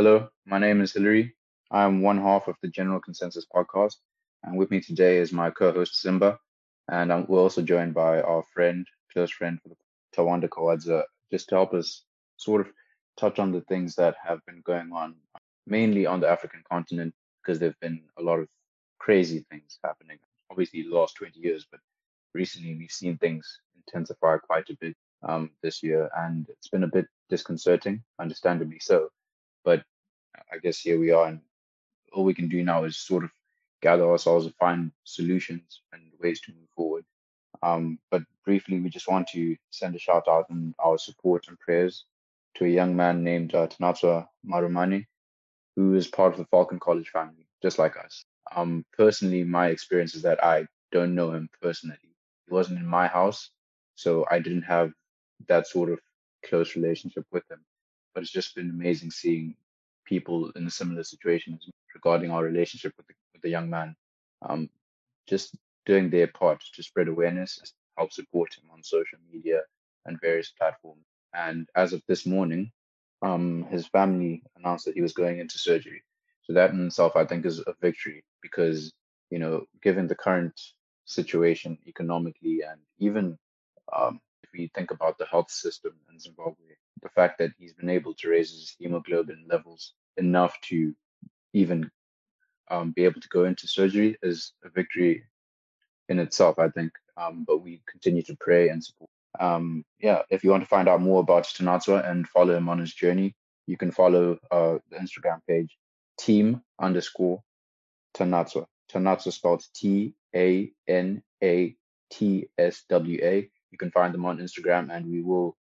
Hello, my name is Hilary. I'm one half of the General Consensus podcast, and with me today is my co-host Simba, and um, we're also joined by our friend, close friend, Tawanda Kawadza, just to help us sort of touch on the things that have been going on, mainly on the African continent, because there've been a lot of crazy things happening. Obviously, the last 20 years, but recently we've seen things intensify quite a bit um, this year, and it's been a bit disconcerting, understandably so. But I guess here we are, and all we can do now is sort of gather ourselves and find solutions and ways to move forward. Um, but briefly, we just want to send a shout out and our support and prayers to a young man named uh, Marumani, who is part of the Falcon College family, just like us. Um, personally, my experience is that I don't know him personally. He wasn't in my house, so I didn't have that sort of close relationship with him. But it's just been amazing seeing people in a similar situation regarding our relationship with the, with the young man, um, just doing their part to spread awareness, help support him on social media and various platforms. And as of this morning, um, his family announced that he was going into surgery. So that in itself, I think, is a victory because you know, given the current situation economically and even um, if we think about the health system in Zimbabwe, the fact that he's been able to raise his hemoglobin levels enough to even um, be able to go into surgery is a victory in itself, I think. Um, but we continue to pray and support. Um, yeah, if you want to find out more about Tanatswa and follow him on his journey, you can follow uh, the Instagram page team underscore Tanatswa. Tanatswa spelled T A N A T S W A. You can find them on Instagram, and we will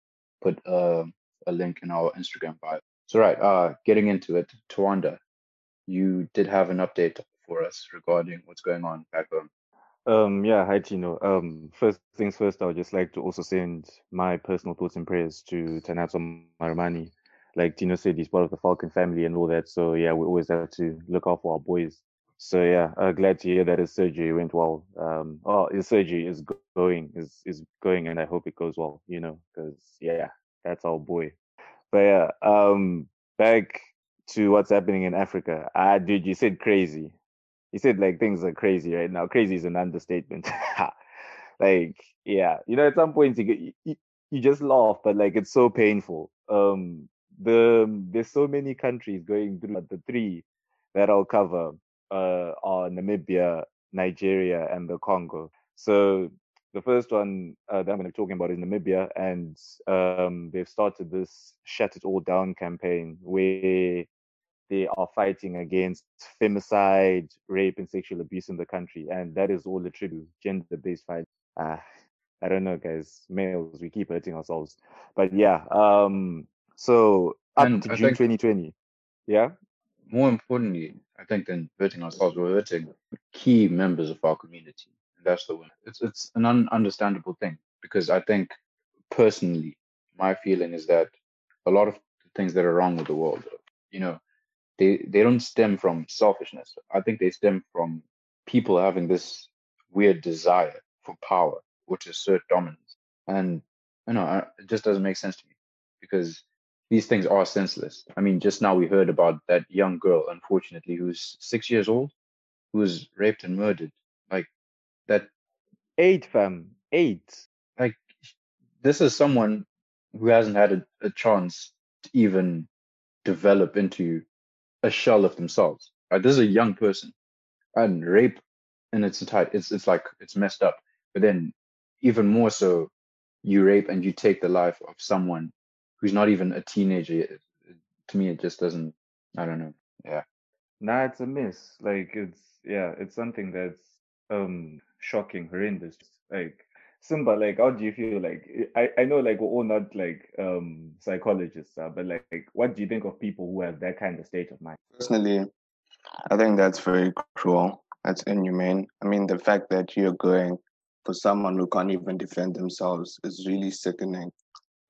put uh, a link in our Instagram bio. So, right, uh, getting into it, Tawanda, you did have an update for us regarding what's going on back home. Um, yeah, hi Tino. Um, first things first, I would just like to also send my personal thoughts and prayers to Tanato Marumani. Like Tino said, he's part of the Falcon family and all that. So yeah, we always have to look out for our boys. So yeah, uh, glad to hear that his surgery went well. Um, oh, his surgery is going, is is going, and I hope it goes well. You know, because yeah, that's our boy. But yeah, um, back to what's happening in Africa. Ah, dude, you said crazy. You said like things are crazy right now. Crazy is an understatement. like, yeah, you know, at some point you, you you just laugh, but like it's so painful. Um, the there's so many countries going through the three that I'll cover uh, are Namibia, Nigeria, and the Congo. So the first one uh, that I'm going to be talking about is Namibia, and um, they've started this "Shut It All Down" campaign where they are fighting against femicide, rape, and sexual abuse in the country, and that is all attributed gender-based fight. Uh, I don't know, guys. Males, we keep hurting ourselves, but yeah. Um, so up and to I June 2020, yeah. More importantly, I think than hurting ourselves, we're hurting key members of our community And that's the one. It's it's an un- understandable thing because I think personally, my feeling is that a lot of the things that are wrong with the world, you know, they they don't stem from selfishness. I think they stem from people having this weird desire for power or to assert dominance, and you know, it just doesn't make sense to me because these things are senseless. I mean, just now we heard about that young girl, unfortunately, who's six years old, who was raped and murdered. Like that eight fam. Eight. Like this is someone who hasn't had a, a chance to even develop into a shell of themselves. Right this is a young person. And rape and it's a type it's it's like it's messed up. But then even more so you rape and you take the life of someone who's not even a teenager it, it, to me it just doesn't i don't know yeah nah it's a miss like it's yeah it's something that's um shocking, horrendous. Like Simba, like how do you feel? Like I, I know like we're all not like um psychologists, uh, but like, like what do you think of people who have that kind of state of mind? Personally, I think that's very cruel. That's inhumane. I mean, the fact that you're going for someone who can't even defend themselves is really sickening,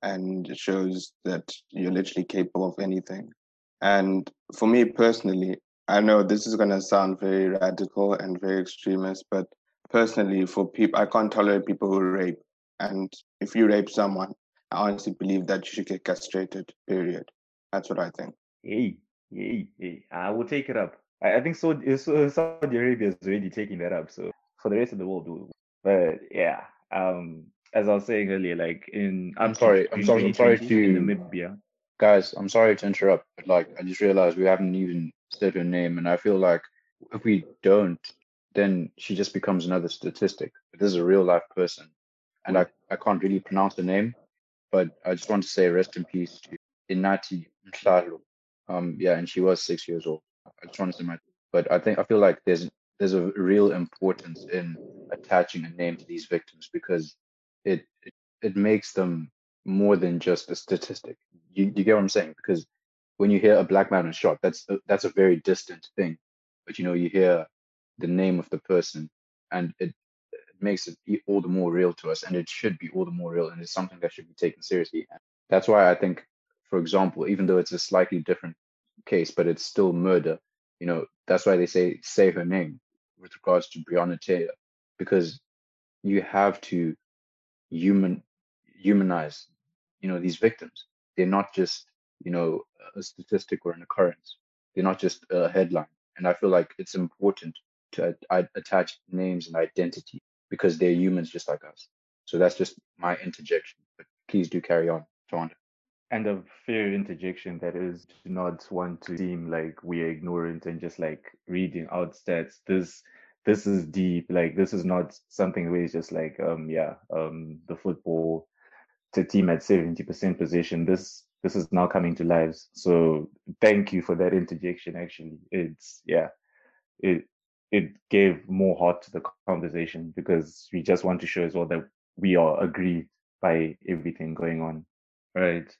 and it shows that you're literally capable of anything. And for me personally, I know this is going to sound very radical and very extremist, but personally, for people, I can't tolerate people who rape. And if you rape someone, I honestly believe that you should get castrated. Period. That's what I think. Hey, Hey, hey, I will take it up. I, I think so, so. Saudi Arabia is already taking that up. So for the rest of the world, but yeah. Um, as I was saying earlier, like in I'm sorry, I'm sorry, I'm sorry to Namibia. Guys, I'm sorry to interrupt, but like I just realized we haven't even said her name, and I feel like if we don't, then she just becomes another statistic. But this is a real life person, and I, I can't really pronounce the name, but I just want to say rest in peace to Inati Mhlalo. Um, yeah, and she was six years old. I just want to say my, but I think I feel like there's there's a real importance in attaching a name to these victims because it it, makes them more than just a statistic. You, you get what I'm saying? Because when you hear a black man was shot, that's a, that's a very distant thing. But you know, you hear the name of the person, and it, it makes it all the more real to us, and it should be all the more real, and it's something that should be taken seriously. And that's why I think, for example, even though it's a slightly different case, but it's still murder. You know, that's why they say say her name with regards to Breonna Taylor, because you have to human humanize, you know, these victims. They're not just you know a statistic or an occurrence. They're not just a headline. And I feel like it's important to I, attach names and identity because they're humans just like us. So that's just my interjection. But please do carry on, Tawanda. And a fair interjection that is to not want to seem like we are ignorant and just like reading out stats. This this is deep. Like this is not something where it's just like um yeah um the football to team at seventy percent position. This this is now coming to lives. So thank you for that interjection. Actually, it's yeah, it it gave more heart to the conversation because we just want to show as well that we are agreed by everything going on, right?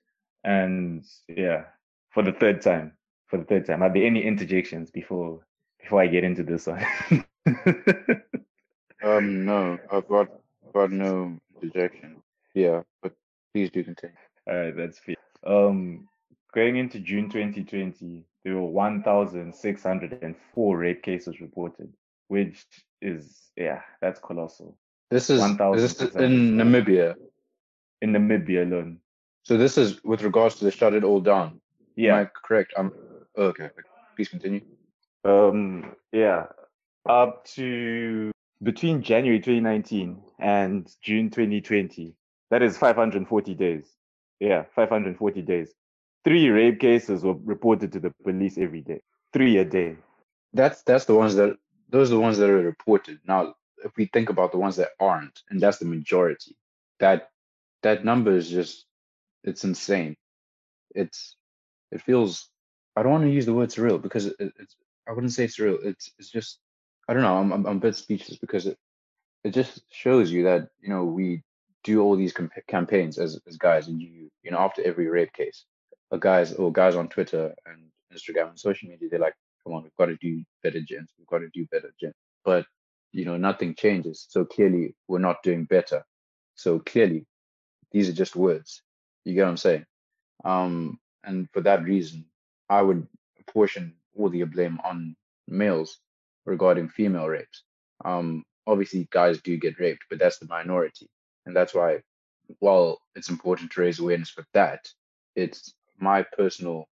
And yeah, for the third time, for the third time, are there any interjections before before I get into this one? um, no, I've got got no interjection. Yeah, but please do continue. All right, that's fair. Um, going into June 2020, there were 1,604 rape cases reported, which is, yeah, that's colossal. This is, is this in Namibia? In Namibia alone. So this is with regards to the shut it all down. Yeah. Correct? I'm okay. Please continue. Um, yeah. Up to between January 2019 and June 2020, that is 540 days. Yeah, 540 days. Three rape cases were reported to the police every day. Three a day. That's that's the ones that those are the ones that are reported. Now, if we think about the ones that aren't, and that's the majority, that that number is just it's insane. It's it feels I don't want to use the word surreal because it, it's I wouldn't say surreal. It's it's just I don't know. I'm, I'm I'm a bit speechless because it it just shows you that you know we do all these campaigns as, as guys and you you know after every rape case a guys or guys on twitter and instagram and social media they're like come on we've got to do better gents we've got to do better gents but you know nothing changes. So clearly we're not doing better. So clearly these are just words. You get what i'm saying? Um and for that reason i would portion all the blame on males regarding female rapes um obviously guys do get raped but that's the minority and that's why, while it's important to raise awareness for that, it's my personal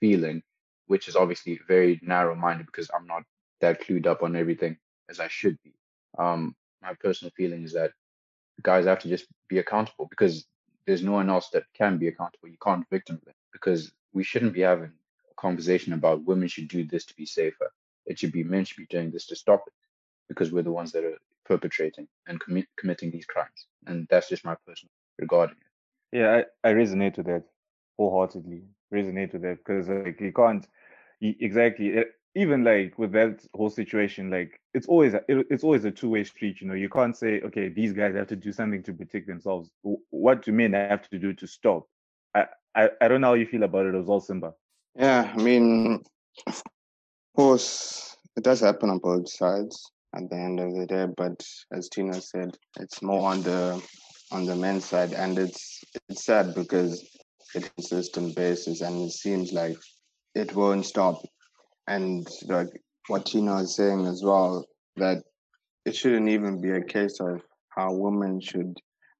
feeling, which is obviously very narrow minded because I'm not that clued up on everything as I should be. Um, my personal feeling is that guys have to just be accountable because there's no one else that can be accountable. You can't victim them because we shouldn't be having a conversation about women should do this to be safer. It should be men should be doing this to stop it because we're the ones that are perpetrating and commit, committing these crimes. And that's just my personal regarding it. Yeah, I, I resonate with that wholeheartedly. Resonate with that because like you can't you, exactly it, even like with that whole situation, like it's always a, it, it's always a two way street. You know, you can't say okay, these guys have to do something to protect themselves. What do men have to do to stop? I I, I don't know how you feel about it as well, Simba. Yeah, I mean, of course, it does happen on both sides at the end of the day. But as Tina said, it's more on the on the men's side, and it's it's sad because it's a consistent basis, and it seems like it won't stop. And like what Tina is saying as well, that it shouldn't even be a case of how women should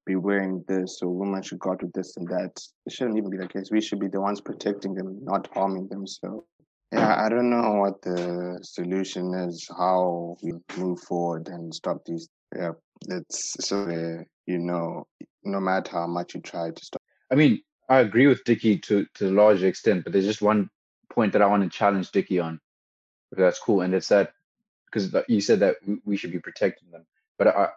be wearing this or women should go to this and that. It shouldn't even be the case. We should be the ones protecting them, not harming them. So Yeah, I don't know what the solution is, how we move forward and stop these. Yeah, it's so uh, you know, no matter how much you try to stop. I mean, I agree with Dicky to to a large extent, but there's just one point that I want to challenge Dicky on. If that's cool, and it's that because you said that we, should be protecting them, but I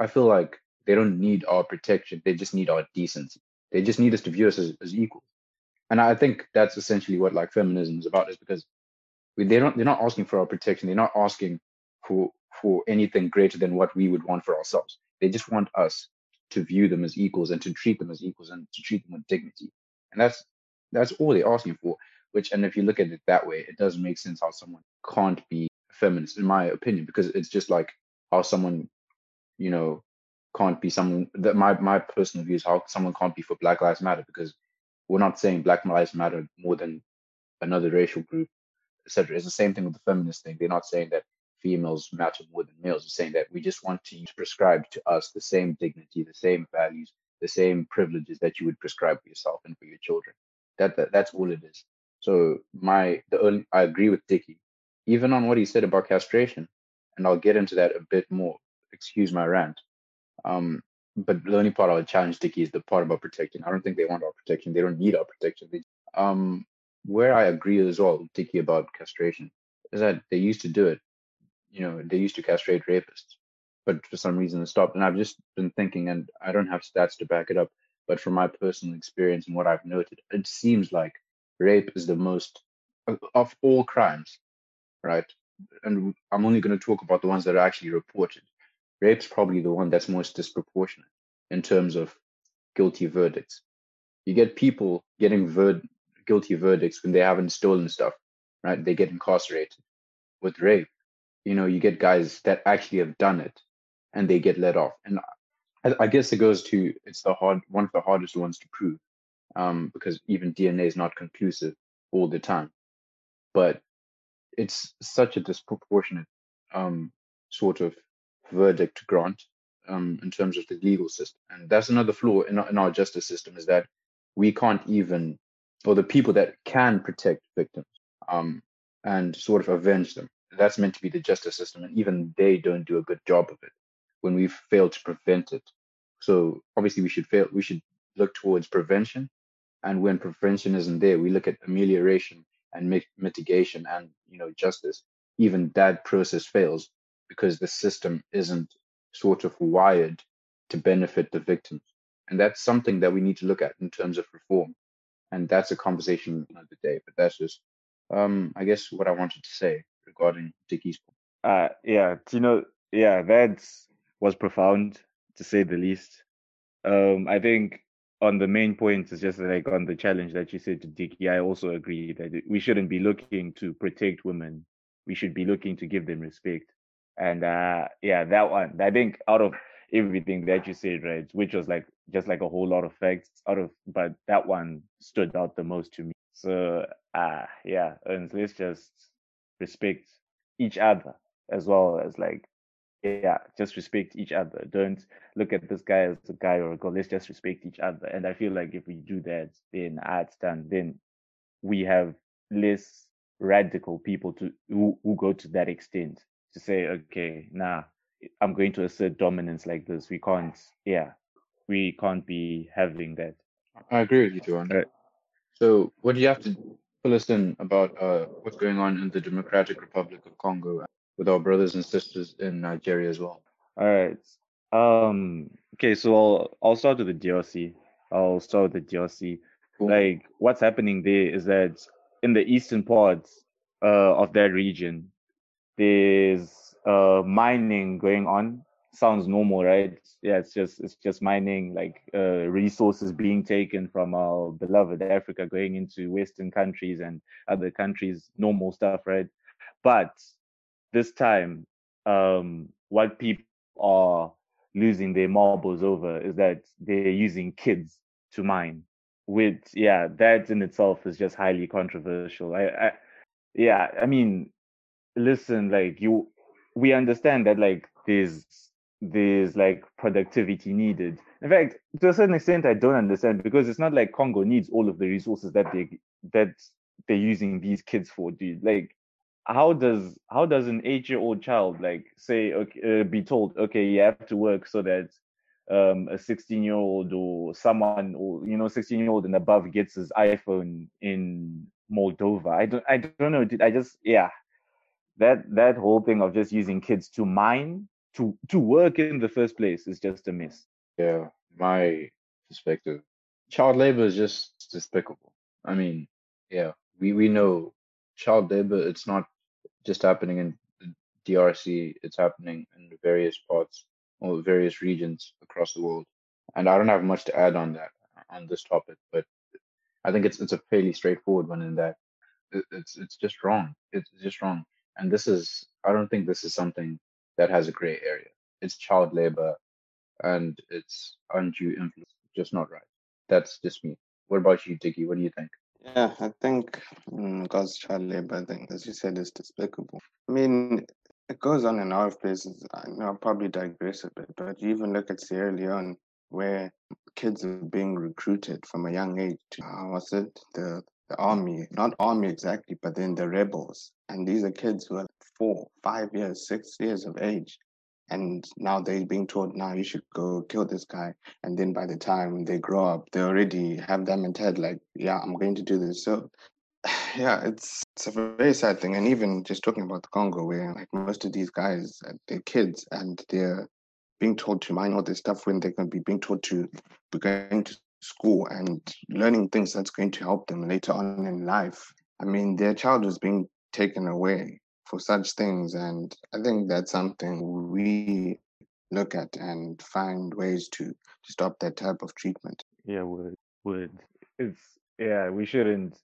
I feel like they don't need our protection; they just need our decency. They just need us to view us as, as equals, and I think that's essentially what like feminism is about. Is because we, they don't they're not asking for our protection. They're not asking for for anything greater than what we would want for ourselves. They just want us to view them as equals and to treat them as equals and to treat them with dignity. And that's that's all they're asking for. Which and if you look at it that way, it doesn't make sense how someone can't be a feminist, in my opinion, because it's just like how someone, you know, can't be someone that my my personal view is how someone can't be for Black Lives Matter because we're not saying Black Lives Matter more than another racial group, etc. It's the same thing with the feminist thing. They're not saying that females matter more than males. They're saying that we just want to prescribe to us the same dignity, the same values, the same privileges that you would prescribe for yourself and for your children. That, that that's all it is. So my the only, I agree with Dicky, even on what he said about castration, and I'll get into that a bit more. Excuse my rant. Um, but the only part I would challenge Dicky is the part about protection. I don't think they want our protection. They don't need our protection. They, um, where I agree as well, Dicky, about castration is that they used to do it. You know, they used to castrate rapists, but for some reason it stopped. And I've just been thinking, and I don't have stats to back it up, but from my personal experience and what I've noted, it seems like rape is the most of all crimes, right? And I'm only going to talk about the ones that are actually reported. Rape's probably the one that's most disproportionate in terms of guilty verdicts. You get people getting ver- guilty verdicts when they haven't stolen stuff, right? They get incarcerated. With rape, you know, you get guys that actually have done it and they get let off. And I, I guess it goes to it's the hard one of the hardest ones to prove um, because even DNA is not conclusive all the time. But it's such a disproportionate um, sort of verdict grant um, in terms of the legal system, and that's another flaw in our, in our justice system is that we can't even, or the people that can protect victims um, and sort of avenge them. That's meant to be the justice system, and even they don't do a good job of it when we fail to prevent it. So obviously, we should fail. We should look towards prevention, and when prevention isn't there, we look at amelioration and mitigation and you know justice. Even that process fails because the system isn't sort of wired to benefit the victims, and that's something that we need to look at in terms of reform. And that's a conversation another day. But that's just, um, I guess, what I wanted to say regarding Dicky's point. Uh, yeah, you know, yeah, that was profound to say the least. Um, I think on the main point is just like on the challenge that you said to Dicky, I also agree that we shouldn't be looking to protect women. We should be looking to give them respect. And uh, yeah, that one, I think out of everything that you said, right, which was like just like a whole lot of facts out of, but that one stood out the most to me. So uh, yeah, and let's just respect each other as well as like yeah, just respect each other. Don't look at this guy as a guy or a girl. Let's just respect each other. And I feel like if we do that, then it's done. Then we have less radical people to who, who go to that extent to say, okay, nah, I'm going to assert dominance like this. We can't, yeah, we can't be having that. I agree with you, Johan. Right. So, what do you have to fill us in about uh, what's going on in the Democratic Republic of Congo with our brothers and sisters in Nigeria as well? All right. Um. Okay. So I'll I'll start with the DRC. I'll start with the DRC. Cool. Like what's happening there is that in the eastern parts uh, of that region, there's uh, mining going on. Sounds normal, right? Yeah, it's just it's just mining, like uh, resources being taken from our beloved Africa going into Western countries and other countries, normal stuff, right? But this time, um, what people are losing their marbles over is that they're using kids to mine. With yeah, that in itself is just highly controversial. I, I yeah, I mean, listen, like you, we understand that like there's there's like productivity needed. In fact, to a certain extent, I don't understand because it's not like Congo needs all of the resources that they that they're using these kids for, dude. Like, how does how does an eight year old child like say okay, uh, be told okay you have to work so that um, a 16 year old or someone or you know 16 year old and above gets his iphone in moldova i don't i don't know i just yeah that that whole thing of just using kids to mine to to work in the first place is just a miss yeah my perspective child labor is just despicable i mean yeah we we know child labor it's not just happening in drc it's happening in various parts or various regions across the world. And I don't have much to add on that on this topic, but I think it's it's a fairly straightforward one in that it's it's just wrong. It's just wrong. And this is I don't think this is something that has a gray area. It's child labor and it's undue influence. Just not right. That's just me. What about you, Dicky? What do you think? Yeah, I think mm, God's child labor thing, as you said, is despicable. I mean, it goes on in other places. I know I'll probably digress a bit, but you even look at Sierra Leone, where kids are being recruited from a young age to, was it, the, the army, not army exactly, but then the rebels. And these are kids who are four, five years, six years of age. And now they're being told, now you should go kill this guy. And then by the time they grow up, they already have them in head like, yeah, I'm going to do this. So yeah, it's it's a very sad thing. And even just talking about the Congo, where like most of these guys, uh, they're kids and they're being told to mine all this stuff when they're going to be being told to be going to school and learning things that's going to help them later on in life. I mean, their child is being taken away for such things, and I think that's something we look at and find ways to to stop that type of treatment. Yeah, would would it's yeah, we shouldn't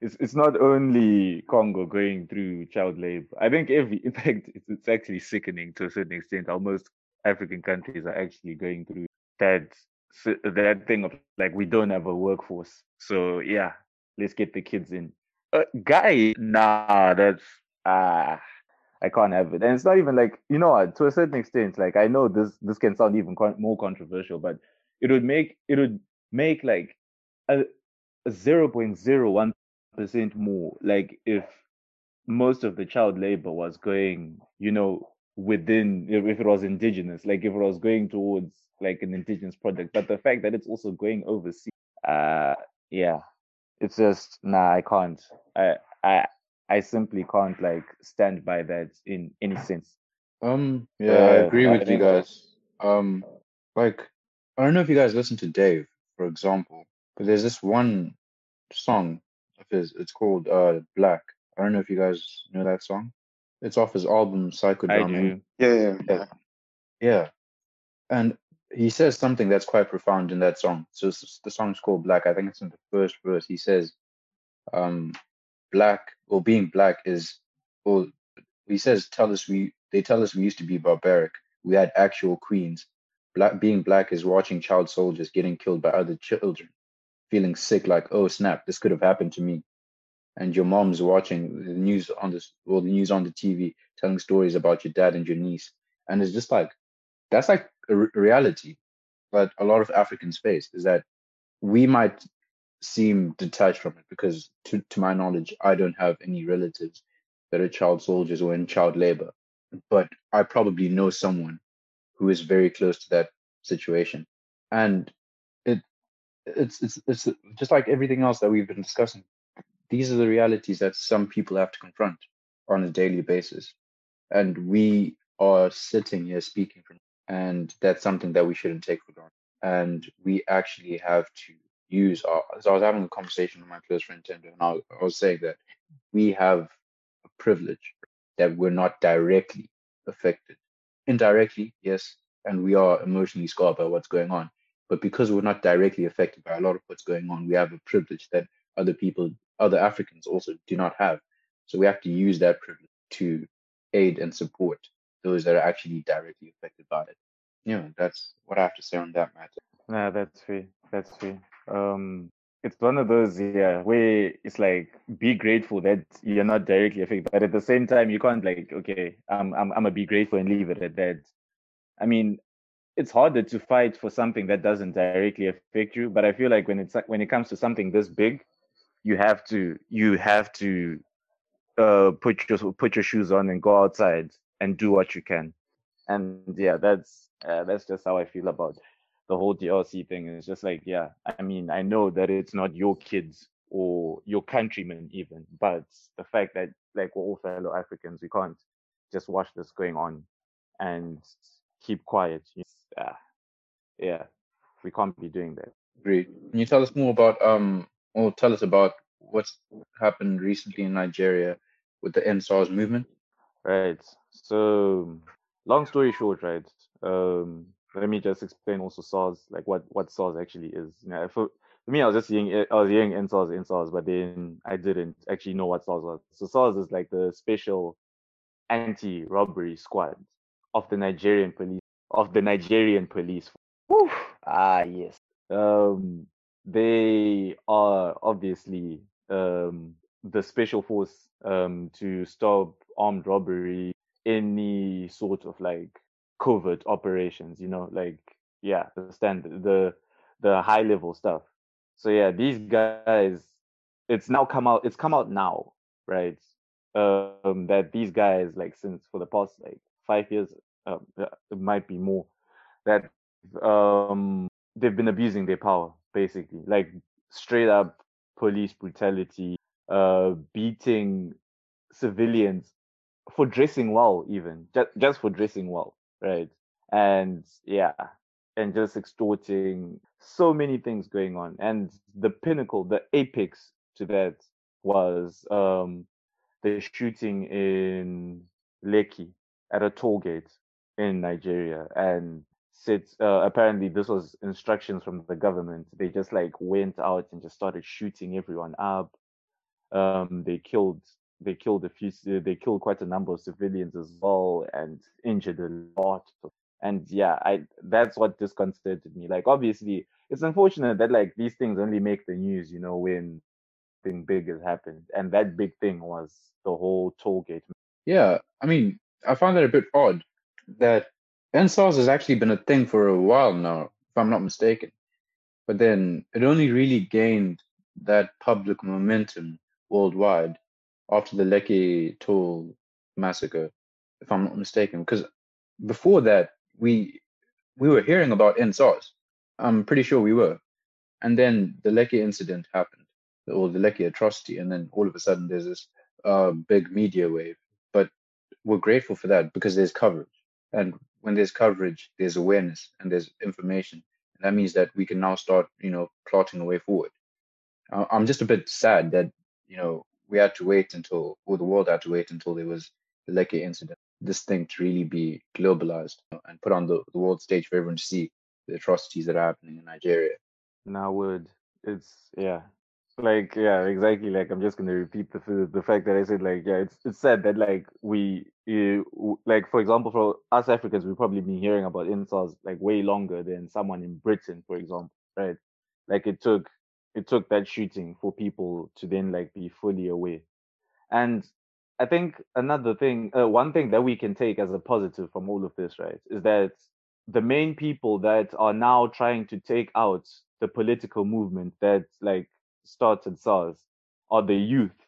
it's it's not only Congo going through child labor. I think every, in fact, it's, it's actually sickening to a certain extent. Almost African countries are actually going through that that thing of like we don't have a workforce. So yeah, let's get the kids in. Uh, guy, nah, that's ah. I can't have it, and it's not even like you know. To a certain extent, like I know this this can sound even con- more controversial, but it would make it would make like a, a 0.01 percent more. Like if most of the child labor was going, you know, within if it was indigenous, like if it was going towards like an indigenous project, but the fact that it's also going overseas, uh, yeah, it's just nah, I can't. I I I simply can't like stand by that in any sense. Um, yeah, uh, I agree with you guys. Um, like I don't know if you guys listen to Dave, for example, but there's this one song of his. It's called uh Black. I don't know if you guys know that song. It's off his album Psychodrama. Yeah, yeah, yeah. Yeah. And he says something that's quite profound in that song. So the song's called Black. I think it's in the first verse. He says, um, black or being black is or he says tell us we they tell us we used to be barbaric. We had actual queens. Black being black is watching child soldiers getting killed by other children feeling sick, like, oh snap, this could have happened to me. And your mom's watching the news on this or the news on the TV, telling stories about your dad and your niece. And it's just like that's like a, a reality that a lot of Africans face is that we might seem detached from it because to, to my knowledge, I don't have any relatives that are child soldiers or in child labor. But I probably know someone who is very close to that situation. And it it's it's it's just like everything else that we've been discussing. These are the realities that some people have to confront on a daily basis, and we are sitting here speaking from, and that's something that we shouldn't take for granted. And we actually have to use our. So I was having a conversation with my close friend Tendo, and I, I was saying that we have a privilege that we're not directly affected. Indirectly, yes, and we are emotionally scarred by what's going on but because we're not directly affected by a lot of what's going on, we have a privilege that other people, other Africans also do not have. So we have to use that privilege to aid and support those that are actually directly affected by it. Yeah, that's what I have to say on that matter. Nah, that's fair. That's fair. Um, it's one of those yeah where it's like be grateful that you're not directly affected, but at the same time you can't like okay, I'm I'm I'm gonna be grateful and leave it at that. I mean, it's harder to fight for something that doesn't directly affect you. But I feel like when it's when it comes to something this big, you have to you have to uh put your put your shoes on and go outside and do what you can. And yeah, that's uh, that's just how I feel about the whole DRC thing. It's just like, yeah, I mean, I know that it's not your kids or your countrymen even, but the fact that like we're all fellow Africans, we can't just watch this going on and keep quiet. Uh, yeah, we can't be doing that. Great. Can you tell us more about um or tell us about what's happened recently in Nigeria with the EndSARS movement? Right. So long story short, right? Um let me just explain also SARS, like what what SARS actually is. You know, for, for me, I was just hearing I was hearing EndSARS, EndSARS, but then I didn't actually know what SARS was. So SARS is like the special anti-robbery squad of the Nigerian police of the Nigerian police. Woo! Ah, yes. Um, they are obviously um, the special force um, to stop armed robbery, any sort of like covert operations. You know, like yeah, the standard, the the high level stuff. So yeah, these guys, it's now come out. It's come out now, right? Um, that these guys, like since for the past like five years, um, it might be more, that um they've been abusing their power basically, like straight up police brutality, uh, beating civilians for dressing well, even just just for dressing well, right? And yeah, and just extorting so many things going on. And the pinnacle, the apex to that was um, the shooting in Lekki at a toll gate in Nigeria, and said uh, apparently this was instructions from the government. They just like went out and just started shooting everyone up. Um, they killed they killed a few they killed quite a number of civilians as well and injured a lot. And yeah, I that's what disconcerted me. Like obviously it's unfortunate that like these things only make the news, you know, when thing big has happened. And that big thing was the whole toll gate. Yeah, I mean, I found that a bit odd that EndSARS has actually been a thing for a while now, if I'm not mistaken. But then it only really gained that public momentum worldwide after the Lekki toll massacre, if I'm not mistaken. Because before that, we we were hearing about EndSARS. I'm pretty sure we were. And then the Lekki incident happened, or the Lekki atrocity, and then all of a sudden there's this uh, big media wave. But we're grateful for that because there's coverage. And when there's coverage, there's awareness and there's information. And that means that we can now start, you know, plotting a way forward. I'm just a bit sad that, you know, we had to wait until, or the world had to wait until there was the Lekki incident, this thing to really be globalized and put on the, the world stage for everyone to see the atrocities that are happening in Nigeria. Now, would it's yeah, like yeah exactly like i'm just going to repeat the the fact that i said like yeah it's it's sad that like we you, like for example for us africans we've probably been hearing about EndSARS like way longer than someone in britain for example right? Like it took it took that shooting for people to then like be fully aware. And i think another thing uh, one thing that we can take as a positive from all of this right is that the main people that are now trying to take out the political movement that like started SARS are the youth.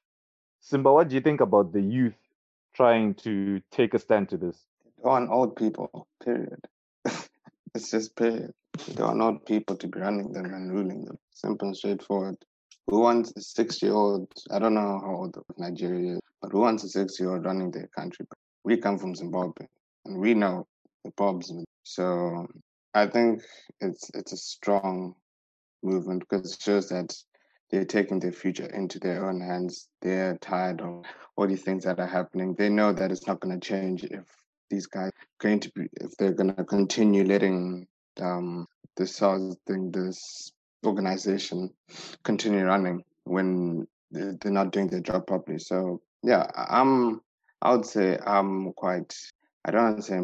Simba, what do you think about the youth trying to take a stand to this? On old people, period. it's just period. There are not people to be running them and ruling them. Simple and straightforward. Who wants a six year old? I don't know how old Nigeria is, but who wants a six year old running their country? We come from Zimbabwe and we know the problems. So I think it's it's a strong movement because it shows that they're taking their future into their own hands. They're tired of all these things that are happening. They know that it's not going to change if these guys going to be if they're going to continue letting um, this SARS thing, this organization, continue running when they're not doing their job properly. So yeah, I'm. I would say I'm quite. I don't want to say.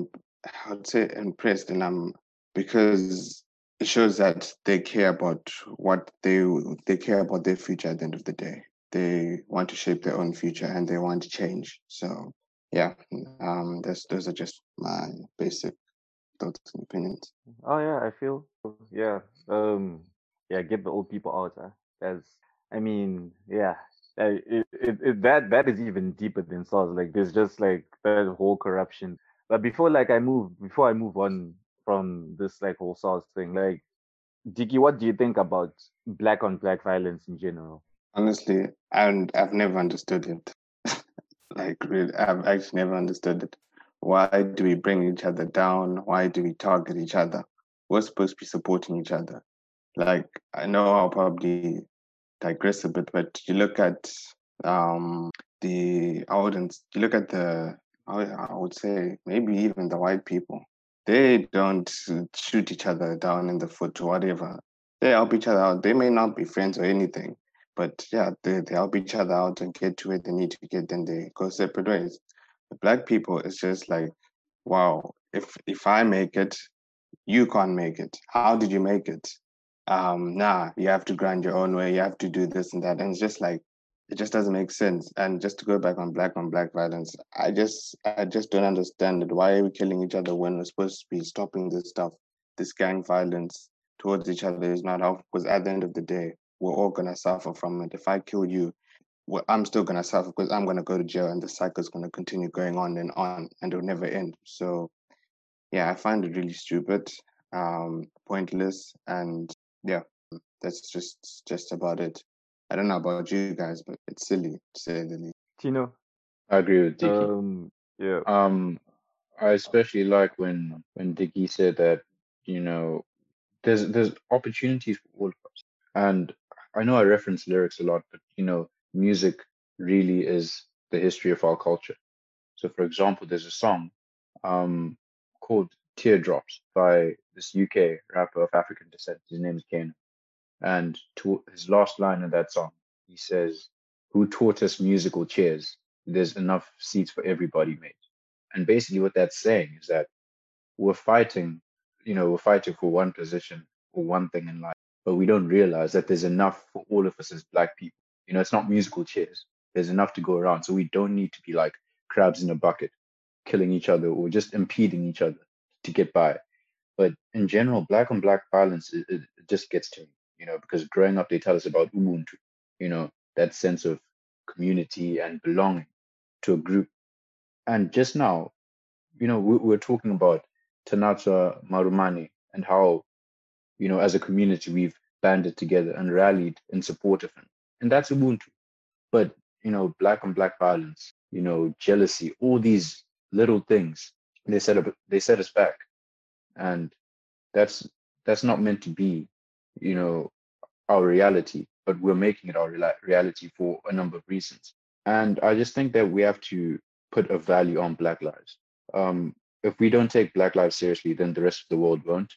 I would say impressed, and I'm because it shows that they care about what they they care about their future at the end of the day. They want to shape their own future and they want to change. So yeah, um, those those are just my basic thoughts and opinions. Oh yeah, I feel yeah, um, yeah. Get the old people out. Huh? That's I mean, yeah, it, it, it, that that is even deeper than SARS. Like there's just like that whole corruption. But before like I move before I move on from this like whole SARS thing, like Dicky, what do you think about black on black violence in general? Honestly, and I've never understood it. like really, I've actually never understood it. Why do we bring each other down? Why do we target each other? We're supposed to be supporting each other. Like I know I'll probably digress a bit, but you look at um, the audience, you look at the, I would say maybe even the white people, they don't shoot each other down in the foot or whatever. They help each other out. They may not be friends or anything, but yeah, they, they help each other out and get to where they need to get, then they go separate ways. The black people, it's just like, wow, if if I make it, you can't make it. How did you make it? um, nah, you have to grind your own way, you have to do this and that. And it's just like, it just doesn't make sense. And just to go back on black on black violence, I just I just don't understand it. Why are we killing each other when we're supposed to be stopping this stuff? This gang violence towards each other is not helpful because at the end of the day, we're all gonna suffer from it. If I kill you, well, I'm still gonna suffer because I'm gonna go to jail and the cycle's gonna continue going on and on and it'll never end. So yeah, I find it really stupid, um, pointless, and yeah, that's just just about it. I don't know about you guys, but it's silly to say the least. Tino, I agree with Dicky. um, yeah, Um, I especially like when when Dicky said that you know there's there's opportunities for all of us, and I know I reference lyrics a lot, but you know music really is the history of our culture. So, for example, there's a song um, called Teardrops by this UK rapper of African descent. His name is Kano. And to his last line in that song, he says, Who taught us musical chairs? There's enough seats for everybody, mate. And basically, what that's saying is that we're fighting, you know, we're fighting for one position or one thing in life, but we don't realize that there's enough for all of us as black people. You know, it's not musical chairs. There's enough to go around. So we don't need to be like crabs in a bucket, killing each other or just impeding each other to get by. But in general, black on black violence, it, it, just gets to me, you know, because growing up, they tell us about Ubuntu, you know, that sense of community and belonging to a group. And just now, you know, we, we're talking about Tanatswa Marumani and how, you know, as a community, we've banded together and rallied in support of him. And that's Ubuntu. But, you know, black on black violence, you know, jealousy, all these little things, they set up they set us back. And that's that's not meant to be, you know, our reality, but we're making it our reali- reality for a number of reasons. And I just think that we have to put a value on Black lives. Um, if we don't take Black lives seriously, then the rest of the world won't.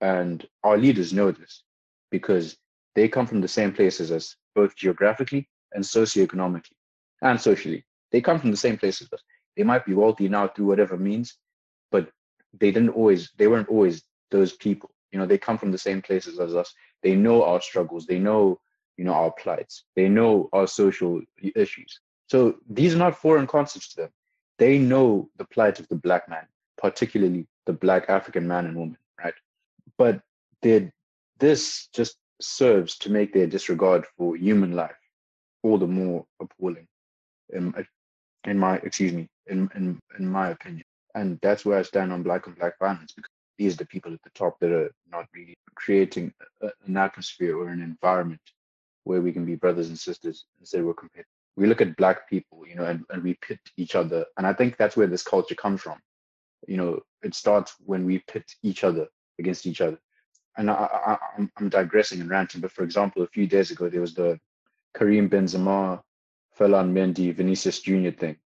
And our leaders know this because they come from the same places as both geographically and socioeconomically and socially. They come from the same places as us. They might be wealthy now through whatever means, but they didn't always, they weren't always those people. You know, they come from the same places as us. They know our struggles. They know, you know, our plights. They know our social issues. So these are not foreign concepts to them. They know the plight of the black man, particularly the black African man and woman, right? But this just serves to make their disregard for human life all the more appalling. In, in my excuse me, in, in in my opinion. And that's where I stand on black on black violence because these are the people at the top that are not really creating a, an atmosphere or an environment where we can be brothers and sisters instead we're compared. We look at black people, you know, and, and we pit each other. And I think that's where this culture comes from. You know, it starts when we pit each other against each other. And I, I, I'm, digressing and ranting, but for example, a few days ago, there was the Karim Benzema, Ferland Mendy, Vinicius Jr. thing.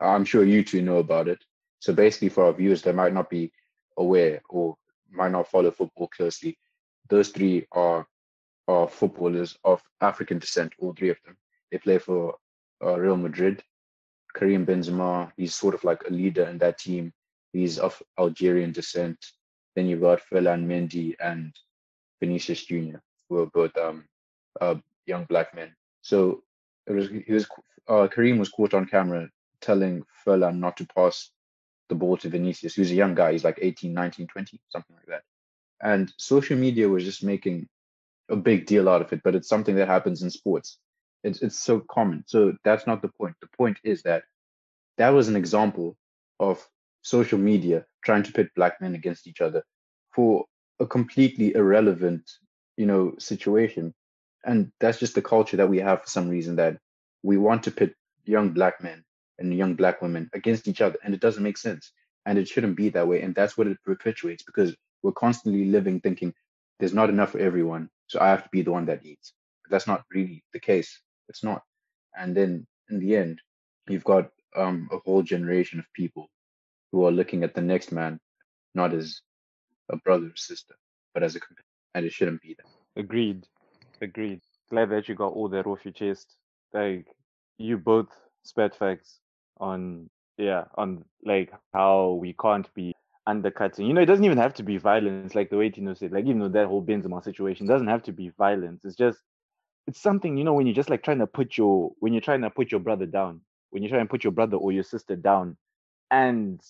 I'm sure you two know about it. So basically, for our viewers that might not be aware or might not follow football closely, those three are are footballers of African descent. All three of them. They play for uh, Real Madrid. Karim Benzema, he's sort of like a leader in that team. He's of Algerian descent. Then you've got Ferland Mendy and Vinicius Jr., who are both um, uh, young black men. So it was he was uh, Karim was caught on camera telling Ferland not to pass the ball to Vinicius, who's a young guy. He's like 18, 19, 20, something like that. And social media was just making a big deal out of it, but it's something that happens in sports. It's it's so common. So that's not the point. The point is that that was an example of social media trying to pit black men against each other for a completely irrelevant, you know, situation. And that's just the culture that we have for some reason that we want to pit young black men and young black women against each other. And it doesn't make sense. And it shouldn't be that way. And that's what it perpetuates because we're constantly living thinking there's not enough for everyone. So I have to be the one that eats. But that's not really the case. It's not. And then in the end, you've got um, a whole generation of people who are looking at the next man not as a brother or sister, but as a companion. And it shouldn't be that. Agreed. Agreed. Glad that you got all that off your chest. Like you both spat facts on yeah, on like how we can't be undercutting. You know, it doesn't even have to be violence, like the way Tino said. Like, even know, that whole Benzema situation doesn't have to be violence. It's just it's something, you know, when you're just like trying to put your when you're trying to put your brother down, when you're trying to put your brother or your sister down. And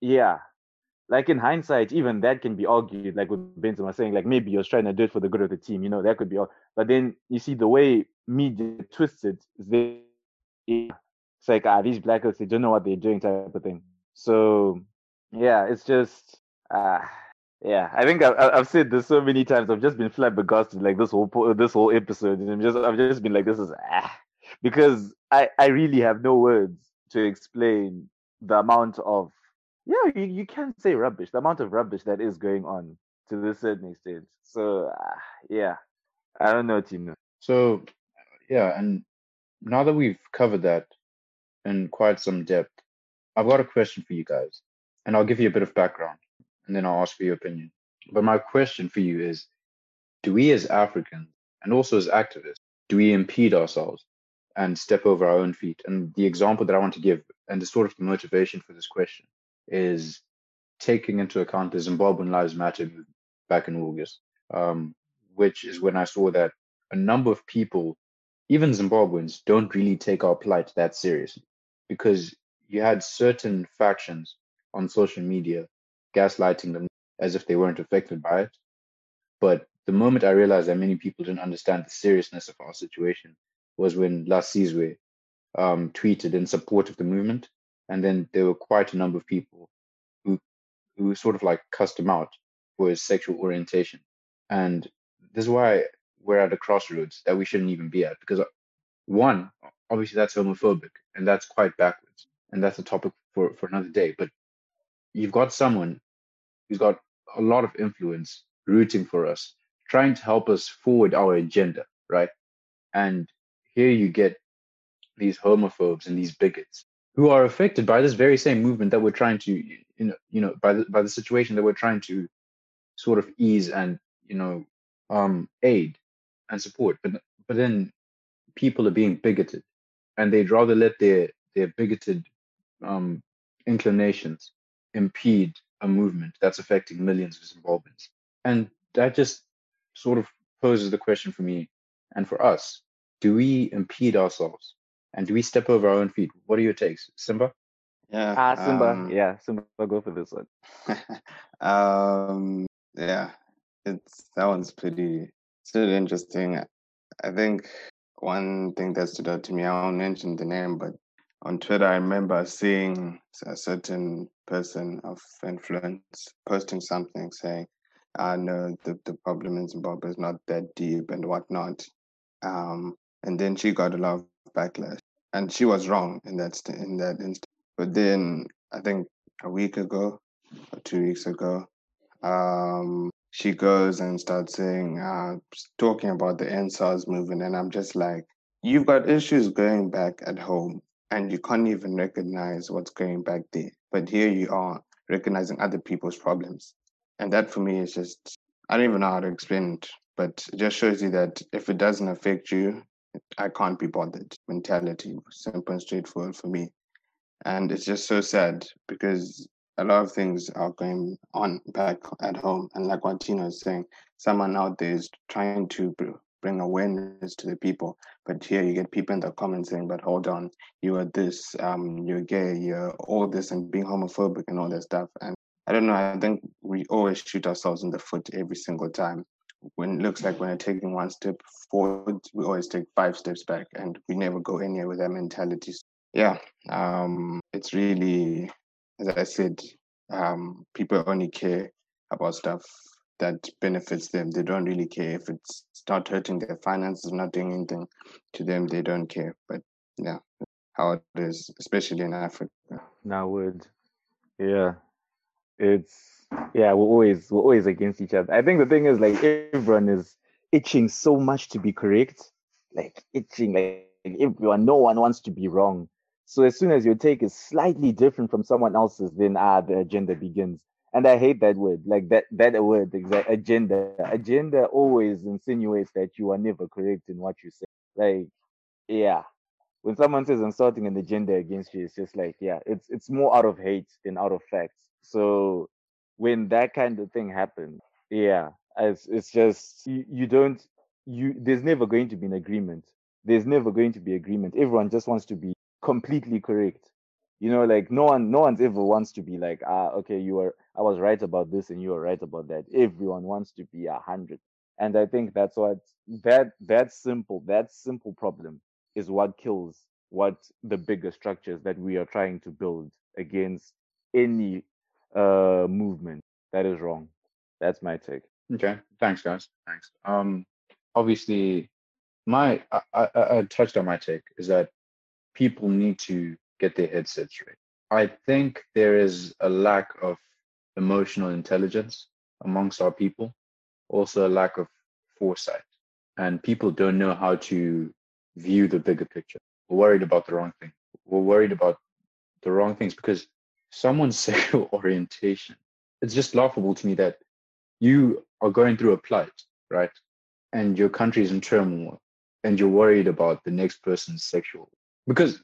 yeah, like in hindsight, even that can be argued, like with Benzema saying, like maybe you're trying to do it for the good of the team, you know, that could be. All but then you see the way media twisted, they, it's like ah, these blackouts, they don't know what they're doing, type of thing. So yeah, it's just ah. Uh, yeah, I think I've, I've said this so many times. I've just been flabbergasted, like this whole this whole episode, and I'm just I've just been like, this is ah, because I I really have no words to explain the amount of yeah, you, you can say rubbish. The amount of rubbish that is going on to this certain extent. So uh, yeah, I don't know, Tino. So yeah, and now that we've covered that in quite some depth, I've got a question for you guys, and I'll give you a bit of background, and then I'll ask for your opinion. But my question for you is: Do we as Africans and also as activists, do we impede ourselves and step over our own feet? And the example that I want to give, and the sort of motivation for this question, is taking into account the Zimbabwean Lives Matter back in August, um, which is when I saw that a number of people, even Zimbabweans, don't really take our plight that seriously because you had certain factions on social media gaslighting them as if they weren't affected by it. But the moment I realized that many people didn't understand the seriousness of our situation was when Lasizwe um, tweeted in support of the movement and then there were quite a number of people who who sort of like cussed him out for his sexual orientation. And this is why we're at a crossroads that we shouldn't even be at because uh, one, obviously that's homophobic and that's quite backwards. And that's a topic for, for another day. But you've got someone who's got a lot of influence rooting for us, trying to help us forward our agenda, right? And here you get these homophobes and these bigots who are affected by this very same movement that we're trying to you know you know by the by the situation that we're trying to sort of ease and you know um aid and support but but then people are being bigoted and they'd rather let their their bigoted um inclinations impede a movement that's affecting millions of Zimbabweans and that just sort of poses the question for me and for us do we impede ourselves and do we step over our own feet? What are your takes, Simba? Yeah. Ah, Simba. um, yeah, Simba, go for this one. um, yeah, it's that one's pretty, it's really interesting. I think one thing that stood out to me, I won't mention the name, but on Twitter, I remember seeing a certain person of influence posting something saying, "I know the the problem in Zimbabwe is not that deep and whatnot," um, and then she got a lot of backlash, and she was wrong in that st- in that instance. But then I think a week ago or two weeks ago, um, she goes and starts saying, uh, talking about the EndSARS movement, and I'm just like, you've got issues going back at home, and you can't even recognize what's going back there. But here you are recognizing other people's problems, and that for me is just I don't even know how to explain it, but it just shows you that if it doesn't affect you, I can't be bothered mentality, simple and straightforward for me. And it's just so sad because a lot of things are going on back at home. And like what Tino is saying, someone out there is trying to bring awareness to the people. But here you get people in the comments saying, but hold on, you are this, um, you're gay, you're all this, and being homophobic and all that stuff. And I don't know, I think we always shoot ourselves in the foot every single time when it looks like when we're taking one step forward, we always take five steps back, and we never go anywhere with that mentality. Yeah, um, it's really, as I said, um, people only care about stuff that benefits them. They don't really care if it's not hurting their finances, not doing anything to them. They don't care. But yeah, how it is, especially in Africa. Now would, yeah, it's yeah, we're always we're always against each other. I think the thing is like everyone is itching so much to be correct, like itching like everyone. No one wants to be wrong. So as soon as your take is slightly different from someone else's, then ah, the agenda begins. And I hate that word, like that that word, exact agenda. Agenda always insinuates that you are never correct in what you say. Like, yeah, when someone says insulting an agenda against you, it's just like, yeah, it's it's more out of hate than out of facts. So when that kind of thing happens, yeah, it's it's just you, you don't you there's never going to be an agreement. There's never going to be agreement. Everyone just wants to be completely correct. You know, like no one no one's ever wants to be like, ah, okay, you are I was right about this and you are right about that. Everyone wants to be a hundred. And I think that's what that that simple, that simple problem is what kills what the bigger structures that we are trying to build against any uh movement that is wrong. That's my take. Okay, thanks, guys. Thanks. Um, obviously, my I, I, I touched on my take is that people need to get their headsets straight. I think there is a lack of emotional intelligence amongst our people, also a lack of foresight, and people don't know how to view the bigger picture. We're worried about the wrong thing. We're worried about the wrong things because someone's sexual orientation. It's just laughable to me that you are going through a plight, right? And your country is in turmoil, and you're worried about the next person's sexual. Because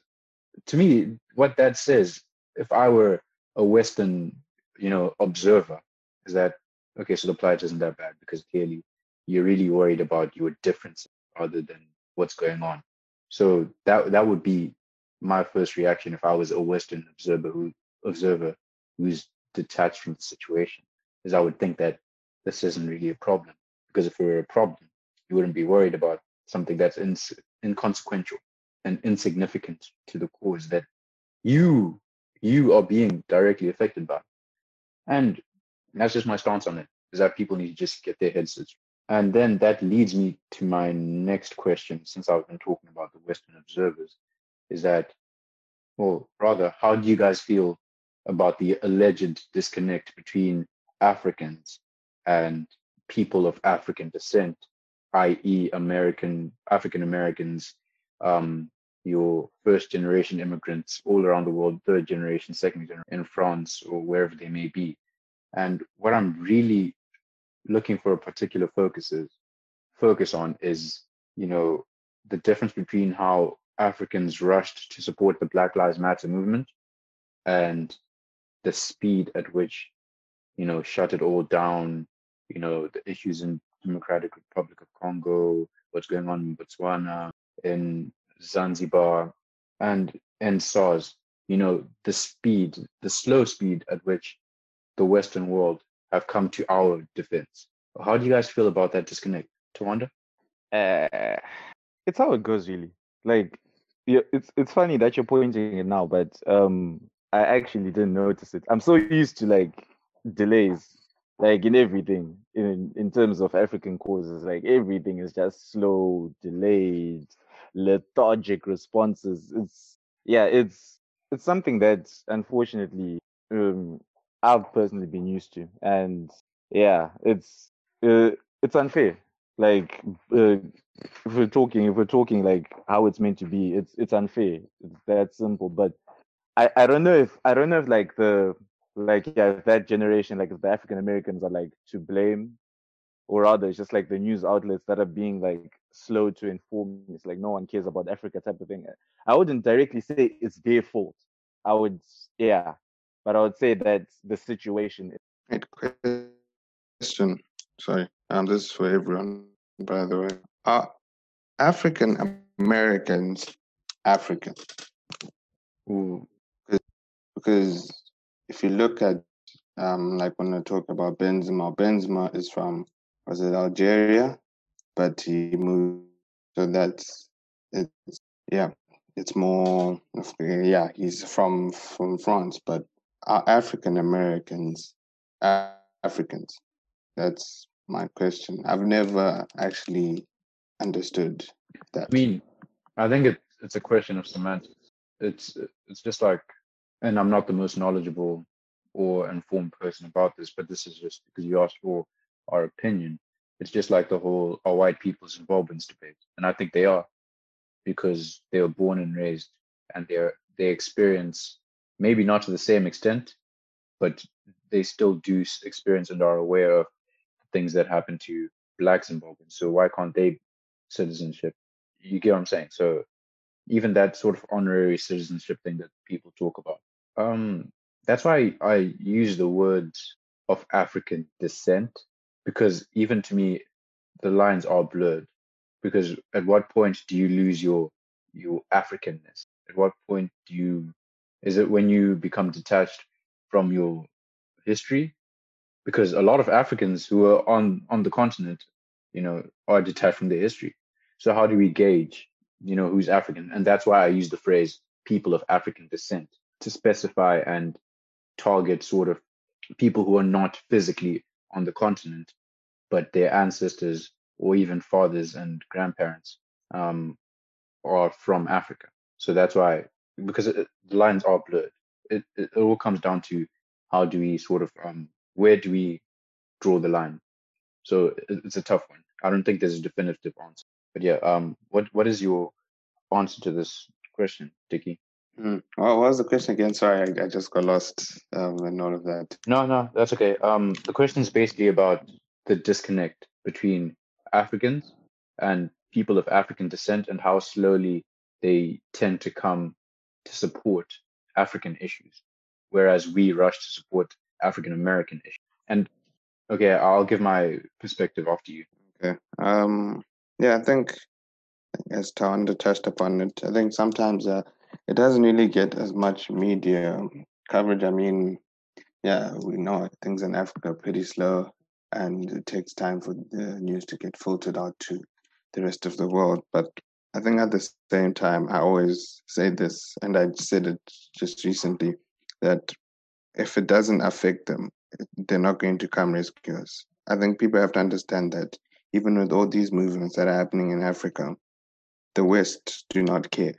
to me, what that says, if I were a Western, you know, observer, is that okay? So the plight isn't that bad because clearly you're really worried about your differences rather than what's going on. So that that would be my first reaction if I was a Western observer who observer who's detached from the situation, is I would think that this isn't really a problem because if it were a problem, you wouldn't be worried about something that's ins- inconsequential and insignificant to the cause that you you are being directly affected by. And that's just my stance on it, is that people need to just get their heads and then that leads me to my next question, since I've been talking about the Western observers, is that, well, rather, how do you guys feel about the alleged disconnect between Africans and people of African descent, i.e., American African Americans, um, your first generation immigrants all around the world, third generation, second generation in France or wherever they may be. And what I'm really looking for a particular focus is focus on is you know the difference between how Africans rushed to support the Black Lives Matter movement and the speed at which you know shut it all down you know the issues in Democratic Republic of Congo what's going on in Botswana in Zanzibar and in SARS you know the speed the slow speed at which the western world have come to our defense. How do you guys feel about that disconnect, Tawanda? Uh, it's how it goes, really. Like, it's it's funny that you're pointing it now, but um, I actually didn't notice it. I'm so used to like delays, like in everything, in in terms of African causes. Like everything is just slow, delayed, lethargic responses. It's yeah, it's it's something that unfortunately um, I've personally been used to, and yeah, it's uh, it's unfair. Like uh, if we're talking, if we're talking like how it's meant to be, it's it's unfair. It's that simple. But I I don't know if I don't know if like the like yeah that generation like if the African Americans are like to blame, or rather it's just like the news outlets that are being like slow to inform. It's like no one cares about Africa type of thing. I wouldn't directly say it's their fault. I would yeah but I would say that the situation. is- Great question. Sorry, um, this is for everyone, by the way. Are African Americans African? Ooh, because if you look at, um, like when I talk about Benzema, Benzema is from was it Algeria, but he moved. So that's it's yeah, it's more yeah. He's from from France, but African Americans, Africans. That's my question. I've never actually understood that. I mean, I think it, it's a question of semantics. It's it's just like, and I'm not the most knowledgeable or informed person about this, but this is just because you asked for our opinion. It's just like the whole are white people's involvement debate, and I think they are because they were born and raised, and they are they experience maybe not to the same extent, but they still do experience and are aware of things that happen to blacks in Zimbabweans. So why can't they citizenship? You get what I'm saying? So even that sort of honorary citizenship thing that people talk about. Um, that's why I use the words of African descent because even to me, the lines are blurred. Because at what point do you lose your your Africanness? At what point do you is it when you become detached from your history? Because a lot of Africans who are on on the continent, you know, are detached from their history. So how do we gauge, you know, who's African? And that's why I use the phrase people of African descent to specify and target sort of people who are not physically on the continent, but their ancestors or even fathers and grandparents um, are from Africa. So that's why because it, the lines are blurred. It, it, it all comes down to how do we sort of um, where do we draw the line? So it, it's a tough one. I don't think there's a definitive answer. But yeah, um, what what is your answer to this question, Dickie? Mm. What was the question again? Sorry, I, I just got lost um, in all of that. No, no, that's okay. Um, the question is basically about the disconnect between Africans and people of African descent and how slowly they tend to come to support African issues, whereas we rush to support African American issues. And okay, I'll give my perspective after you. Okay. Um. Yeah, I think as Tawanda touched upon it, I think sometimes uh, it doesn't really get as much media coverage. I mean, yeah, we know things in Africa are pretty slow, and it takes time for the news to get filtered out to the rest of the world. But I think at the same time, I always say this, and I said it just recently, that if it doesn't affect them, they're not going to come rescue us. I think people have to understand that even with all these movements that are happening in Africa, the West do not care.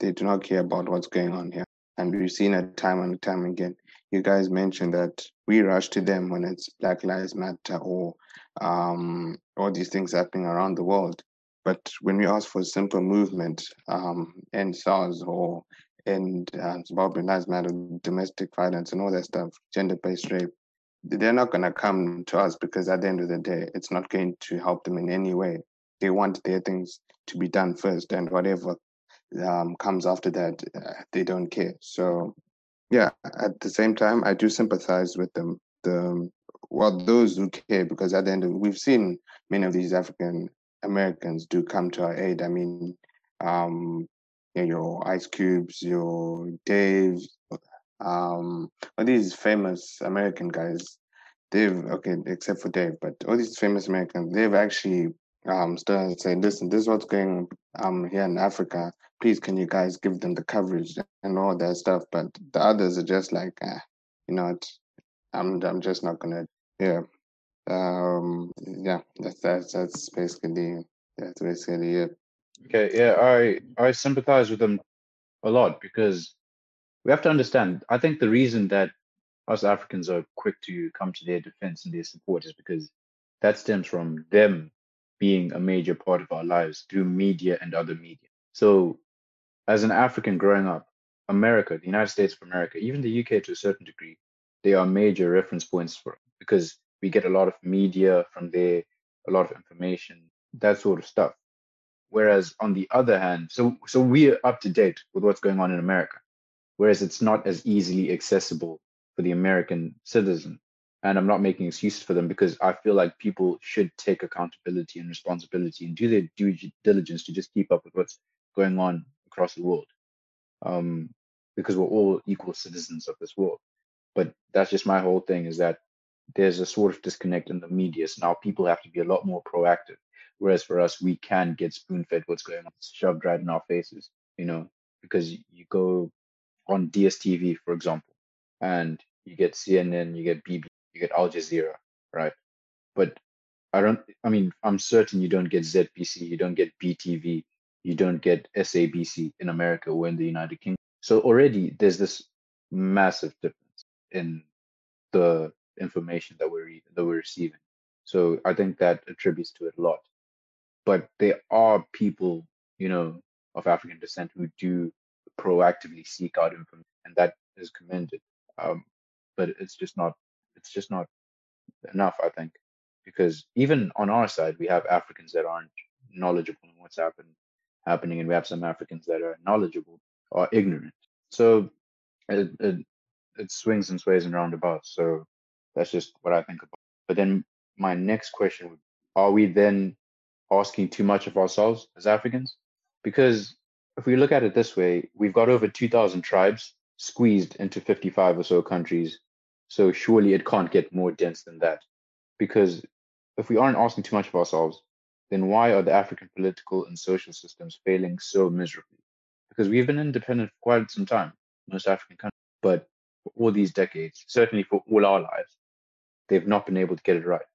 They do not care about what's going on here. And we've seen it time and time again. You guys mentioned that we rush to them when it's Black Lives Matter or um, all these things happening around the world. But when we ask for simple movement, um, end SARS or end uh, Zimbabwe Lives Matter, domestic violence and all that stuff, gender-based rape, they're not going to come to us because at the end of the day, it's not going to help them in any way. They want their things to be done first, and whatever um, comes after that, uh, they don't care. So, yeah, at the same time, I do sympathize with them. The well, those who care, because at the end of we've seen many of these African Americans do come to our aid. I mean, um, you know, your Ice Cubes, your Dave, um, all these famous American guys, they've okay, except for Dave, but all these famous Americans, they've actually um started saying, listen, this is what's going um here in Africa. Please, can you guys give them the coverage and all that stuff? But the others are just like, eh, you know, I'm I'm just not gonna, yeah. Um, yeah, that's that's that's basically that's basically it. Okay, yeah, I I sympathize with them a lot because we have to understand. I think the reason that us Africans are quick to come to their defense and their support is because that stems from them being a major part of our lives through media and other media. So, as an African growing up, America, the United States of America, even the UK to a certain degree, they are major reference points for because we get a lot of media from there, a lot of information, that sort of stuff. Whereas on the other hand, so so we're up to date with what's going on in America, whereas it's not as easily accessible for the American citizen. And I'm not making excuses for them because I feel like people should take accountability and responsibility and do their due diligence to just keep up with what's going on across the world. Um, because we're all equal citizens of this world. But that's just my whole thing is that there's a sort of disconnect in the media. So now people have to be a lot more proactive. Whereas for us, we can get spoon fed what's going on, shoved right in our faces, you know, because you go on DSTV, for example, and you get CNN, you get BB, you get Al Jazeera, right? But I don't, I mean, I'm certain you don't get ZBC, you don't get BTV, you don't get SABC in America or in the United Kingdom. So already there's this massive difference in the information that we're that we're receiving. So I think that attributes to it a lot. But there are people, you know, of African descent who do proactively seek out information, and that is commended. Um, but it's just not it's just not enough, I think, because even on our side, we have Africans that aren't knowledgeable in what's happening, happening, and we have some Africans that are knowledgeable or ignorant. So it, it it swings and sways and roundabouts. So that's just what I think about. But then my next question would are we then asking too much of ourselves as Africans? Because if we look at it this way, we've got over 2,000 tribes squeezed into 55 or so countries. So surely it can't get more dense than that. Because if we aren't asking too much of ourselves, then why are the African political and social systems failing so miserably? Because we've been independent for quite some time, most African countries, but for all these decades, certainly for all our lives, they've not been able to get it right.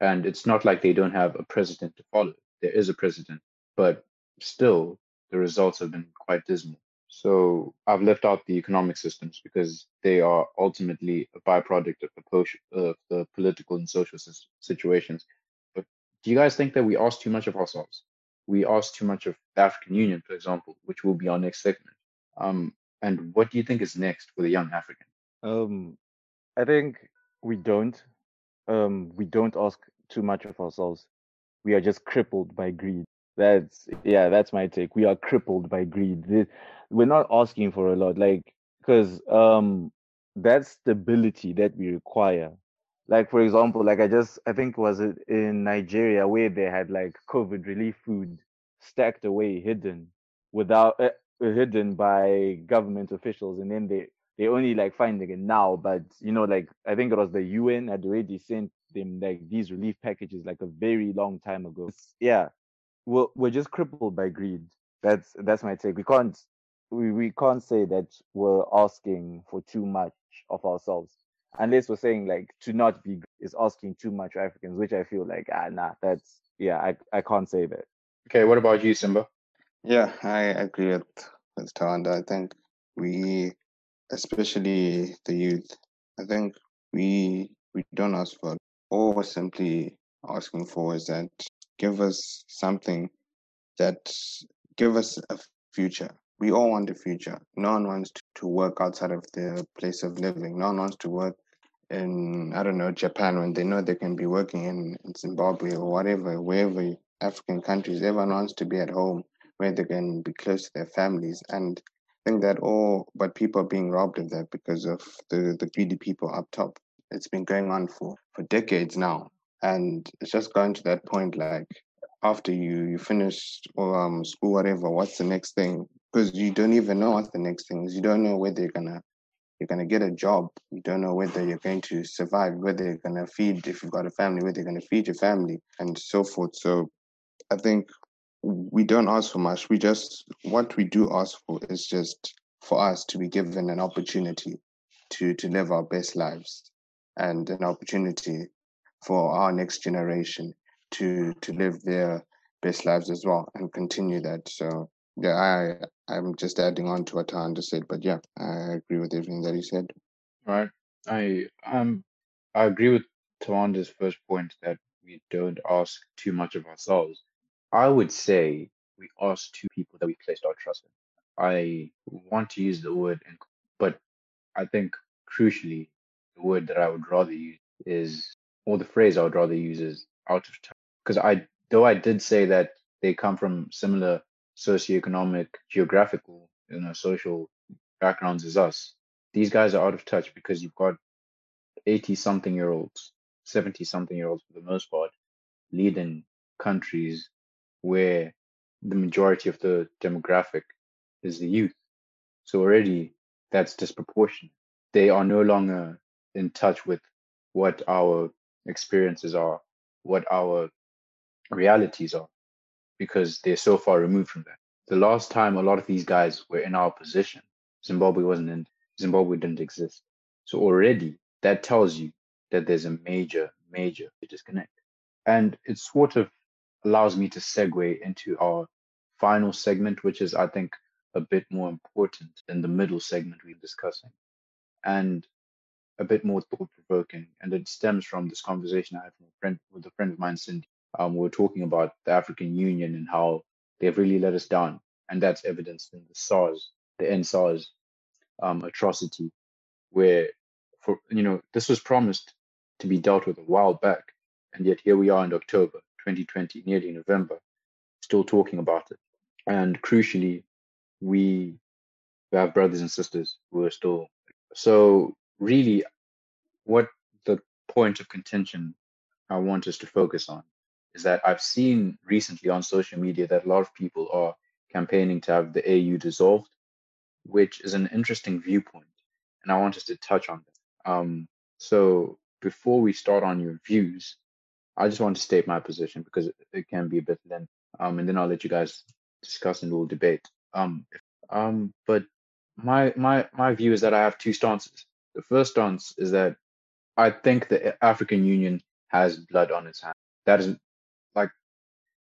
And it's not like they don't have a president to follow. There is a president, but still the results have been quite dismal. So I've left out the economic systems because they are ultimately a byproduct of the, po- the political and social situations. Do you guys think that we ask too much of ourselves? We ask too much of the African Union, for example, which will be our next segment. Um, and what do you think is next for the young African? Um, I think we don't. Um, we don't ask too much of ourselves. We are just crippled by greed. That's yeah, that's my take. We are crippled by greed. We're not asking for a lot, like because um that stability that we require. Like for example, like I just I think was it in Nigeria where they had like COVID relief food stacked away, hidden without uh, hidden by government officials, and then they they only like finding it now. But you know, like I think it was the UN had already sent them like these relief packages like a very long time ago. It's, yeah, we're we're just crippled by greed. That's that's my take. We can't we, we can't say that we're asking for too much of ourselves unless we're saying like to not be is asking too much Africans, which I feel like ah nah that's yeah I I can't say that. Okay, what about you, Simba? Yeah, I agree with with Tawanda. I think we, especially the youth, I think we we don't ask for all we're simply asking for is that give us something that give us a future. We all want the future. No one wants to work outside of their place of living. No one wants to work in I don't know Japan when they know they can be working in, in Zimbabwe or whatever, wherever African countries. Everyone wants to be at home where they can be close to their families. And I think that all but people are being robbed of that because of the, the greedy people up top. It's been going on for, for decades now. And it's just going to that point like after you you finish um school whatever what's the next thing because you don't even know what the next thing is. You don't know whether you're gonna you're gonna get a job. You don't know whether you're going to survive whether you're gonna feed if you've got a family whether you're gonna feed your family and so forth. So i think we don't ask for much. We just what we do ask for is just for us to be given an opportunity to to live our best lives and an opportunity for our next generation to to live their best lives as well and continue that. So yeah, I I'm just adding on to what Tawanda said, but yeah, I agree with everything that he said. Right. I um I agree with Tawanda's first point that we don't ask too much of ourselves. I would say we ask two people that we placed our trust in. I want to use the word, but I think crucially, the word that I would rather use is, or the phrase I would rather use is out of touch because I though I did say that they come from similar socioeconomic, geographical, you know, social backgrounds as us. These guys are out of touch because you've got 80 something year olds, 70 something year olds for the most part, leading countries where the majority of the demographic is the youth. So already that's disproportionate. They are no longer in touch with what our experiences are, what our realities are, because they're so far removed from that. The last time a lot of these guys were in our position, Zimbabwe wasn't in, Zimbabwe didn't exist. So already that tells you that there's a major, major disconnect. And it sort of allows me to segue into our final segment, which is, I think, a bit more important than the middle segment we're discussing and a bit more thought provoking. And it stems from this conversation I had with a friend, with a friend of mine, Cindy. Um, we were talking about the African Union and how they've really let us down. And that's evidenced in the SARS, the EndSARS um, atrocity, where, for you know, this was promised to be dealt with a while back. And yet here we are in October 2020, nearly November, still talking about it. And crucially, we have brothers and sisters who are still. So, really, what the point of contention I want us to focus on is that I've seen recently on social media that a lot of people are campaigning to have the AU dissolved, which is an interesting viewpoint. And I want us to touch on that. Um, so, before we start on your views, I just want to state my position because it, it can be a bit lengthy. Um, and then I'll let you guys discuss and we'll debate. Um, um, but my my my view is that I have two stances. The first stance is that I think the African Union has blood on its hands. That is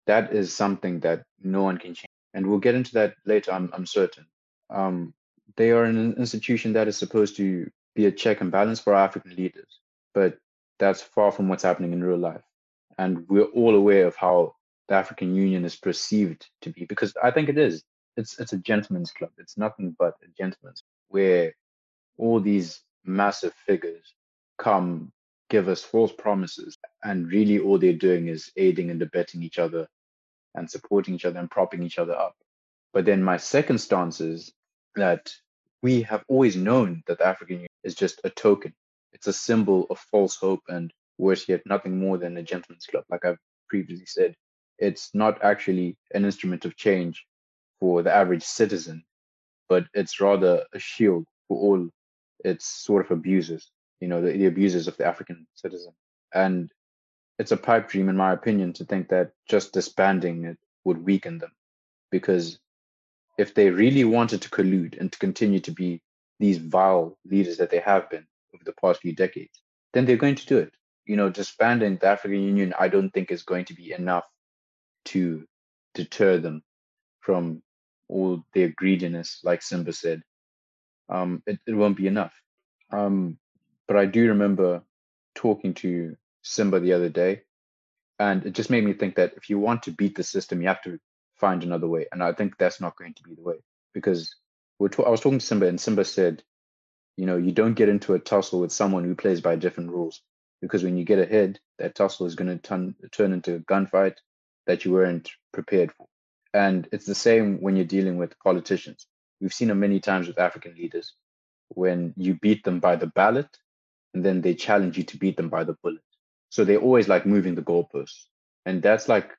that is something that no one can change, and we'll get into that later. I'm I'm certain. Um, they are an institution that is supposed to be a check and balance for African leaders, but that's far from what's happening in real life. And we're all aware of how the African Union is perceived to be, because I think it is. It's it's a gentleman's club. It's nothing but a gentleman's where all these massive figures come give us false promises, and really all they're doing is aiding and abetting each other and supporting each other and propping each other up. But then my second stance is that we have always known that the African Union is just a token. It's a symbol of false hope and worse yet, nothing more than a gentleman's club, like I've previously said. It's not actually an instrument of change for the average citizen, but it's rather a shield for all its sort of abusers, you know, the, the abusers of the African citizen. And it's a pipe dream, in my opinion, to think that just disbanding it would weaken them. Because if they really wanted to collude and to continue to be these vile leaders that they have been over the past few decades, then they're going to do it you know, disbanding the African Union, I don't think is going to be enough to deter them from all their greediness, like Simba said. Um, it, it won't be enough. Um, but I do remember talking to Simba the other day, and it just made me think that if you want to beat the system, you have to find another way. And I think that's not going to be the way because we're I was talking to Simba, and Simba said, you know, you don't get into a tussle with someone who plays by different rules because when you get ahead, that tussle is going to turn turn into a gunfight that you weren't prepared for. And it's the same when you're dealing with politicians. We've seen it many times with African leaders when you beat them by the ballot and then they challenge you to beat them by the bullet. So they're always like moving the goalposts. And that's like,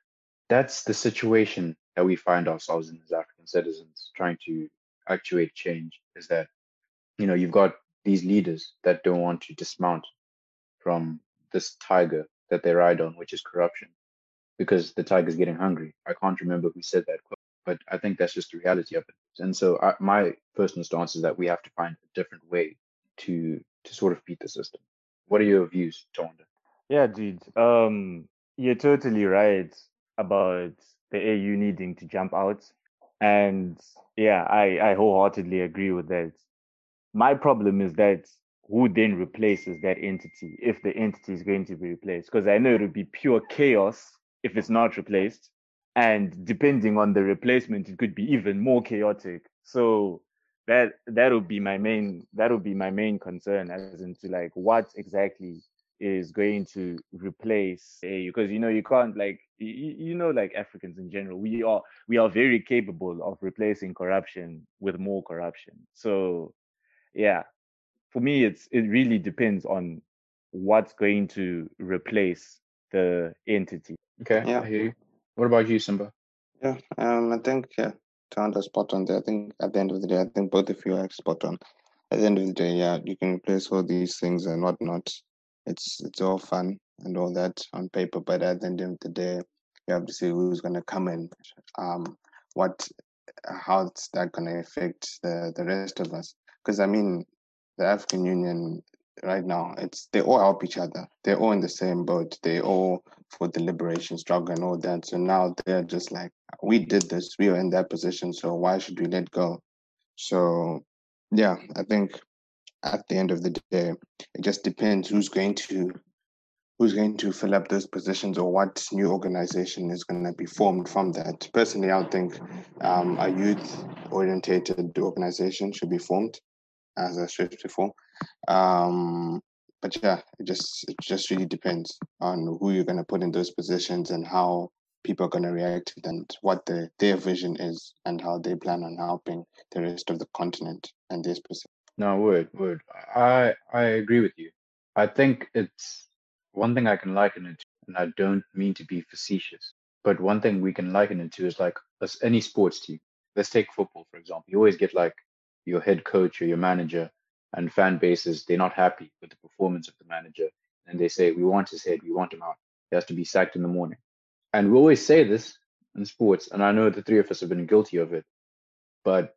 that's the situation that we find ourselves in as African citizens trying to actuate change is that, you know, you've got these leaders that don't want to dismount from this tiger that they ride on, which is corruption, because the tiger's getting hungry. I can't remember who said that quote, but I think that's just the reality of it. And so I, my personal stance is that we have to find a different way to to sort of beat the system. What are your views, Tawanda? Yeah, dude. Um, you're totally right about the AU needing to jump out. And yeah, I, I wholeheartedly agree with that. My problem is that who then replaces that entity if the entity is going to be replaced because i know it would be pure chaos if it's not replaced and depending on the replacement it could be even more chaotic so that that would be my main that would be my main concern as into like what exactly is going to replace a because you know you can't like you, you know like africans in general we are we are very capable of replacing corruption with more corruption so yeah for me, it's it really depends on what's going to replace the entity. Okay, Yeah. I hear you. What about you, Simba? Yeah, um, I think yeah, Tawanda spot on there. I think at the end of the day, I think both of you are spot on. At the end of the day, yeah, you can replace all these things and whatnot, it's it's all fun and all that on paper, but at the end of the day, you have to see who's going to come in, um, what, how's that going to affect the the rest of us? Because I mean, the African Union right now, it's they all help each other. They're all in the same boat. They all for the liberation struggle and all that. So now they're just like, we did this. We are in that position. So why should we let go? So yeah, I think at the end of the day, it just depends who's going to who's going to fill up those positions or what new organization is going to be formed from that. Personally, I think um, a youth orientated organization should be formed, as I said before. Um, but yeah, it just it just really depends on who you're going to put in those positions and how people are going to react and what the, their vision is and how they plan on helping the rest of the continent and this specific. No, word, would I I agree with you. I think it's one thing I can liken it to, and I don't mean to be facetious, but one thing we can liken it to is like as any sports team. Let's take football, for example. You always get like your head coach or your manager and fan bases, they're not happy with the performance of the manager. And they say, we want his head, we want him out. He has to be sacked in the morning. And we always say this in sports, and I know the three of us have been guilty of it, but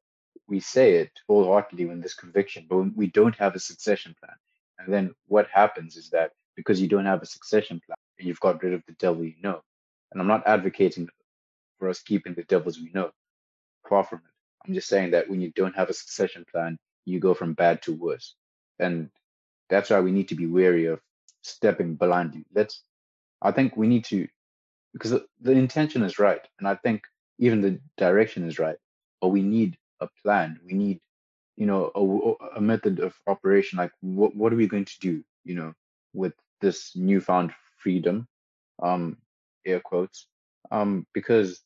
we say it wholeheartedly when this conviction, but we don't have a succession plan. And then what happens is that because you don't have a succession plan, you've got rid of the devil you know. And I'm not advocating for us keeping the devils we know. Far from it. I'm just saying that when you don't have a succession plan, you go from bad to worse. And that's why we need to be wary of stepping blindly. Let's, I think we need to, because the intention is right. And I think even the direction is right. But we need a plan. We need, you know, a, a method of operation. Like, what, what are we going to do, you know, with this newfound freedom, um, air quotes, um, because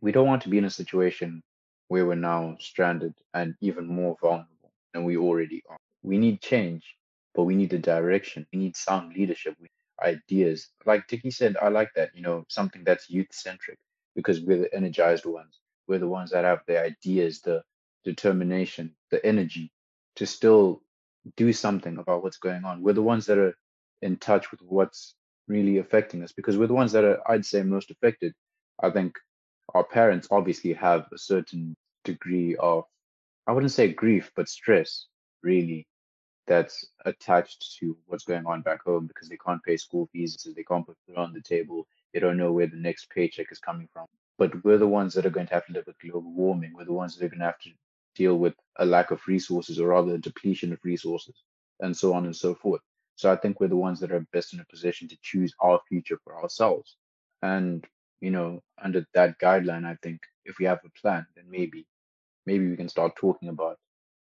we don't want to be in a situation where we're now stranded and even more vulnerable than we already are. We need change, but we need a direction. We need sound leadership, we ideas. Like Tiki said, I like that, you know, something that's youth centric because we're the energized ones. We're the ones that have the ideas, the determination, the energy to still do something about what's going on. We're the ones that are in touch with what's really affecting us because we're the ones that are, I'd say, most affected. I think our parents obviously have a certain degree of I wouldn't say grief, but stress, really, that's attached to what's going on back home because they can't pay school fees, so they can't put food on the table. They don't know where the next paycheck is coming from. But we're the ones that are going to have to live with global warming. We're the ones that are going to have to deal with a lack of resources or rather a depletion of resources and so on and so forth. So I think we're the ones that are best in a position to choose our future for ourselves. And, you know, under that guideline, I think if we have a plan, then maybe maybe we can start talking about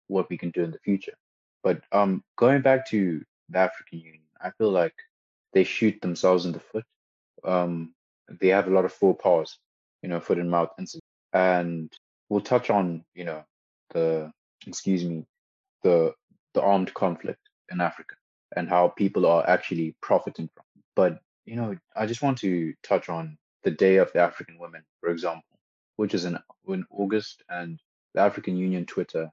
what we can do in the future. But um, going back to the African Union, I feel like they shoot themselves in the foot. Um, they have a lot of faux pas, you know, foot and mouth. And we'll touch on, you know, the excuse me, the the armed conflict in Africa and how people are actually profiting from. It. But you know, I just want to touch on the Day of the African Women, for example, which is in in August, and the African Union Twitter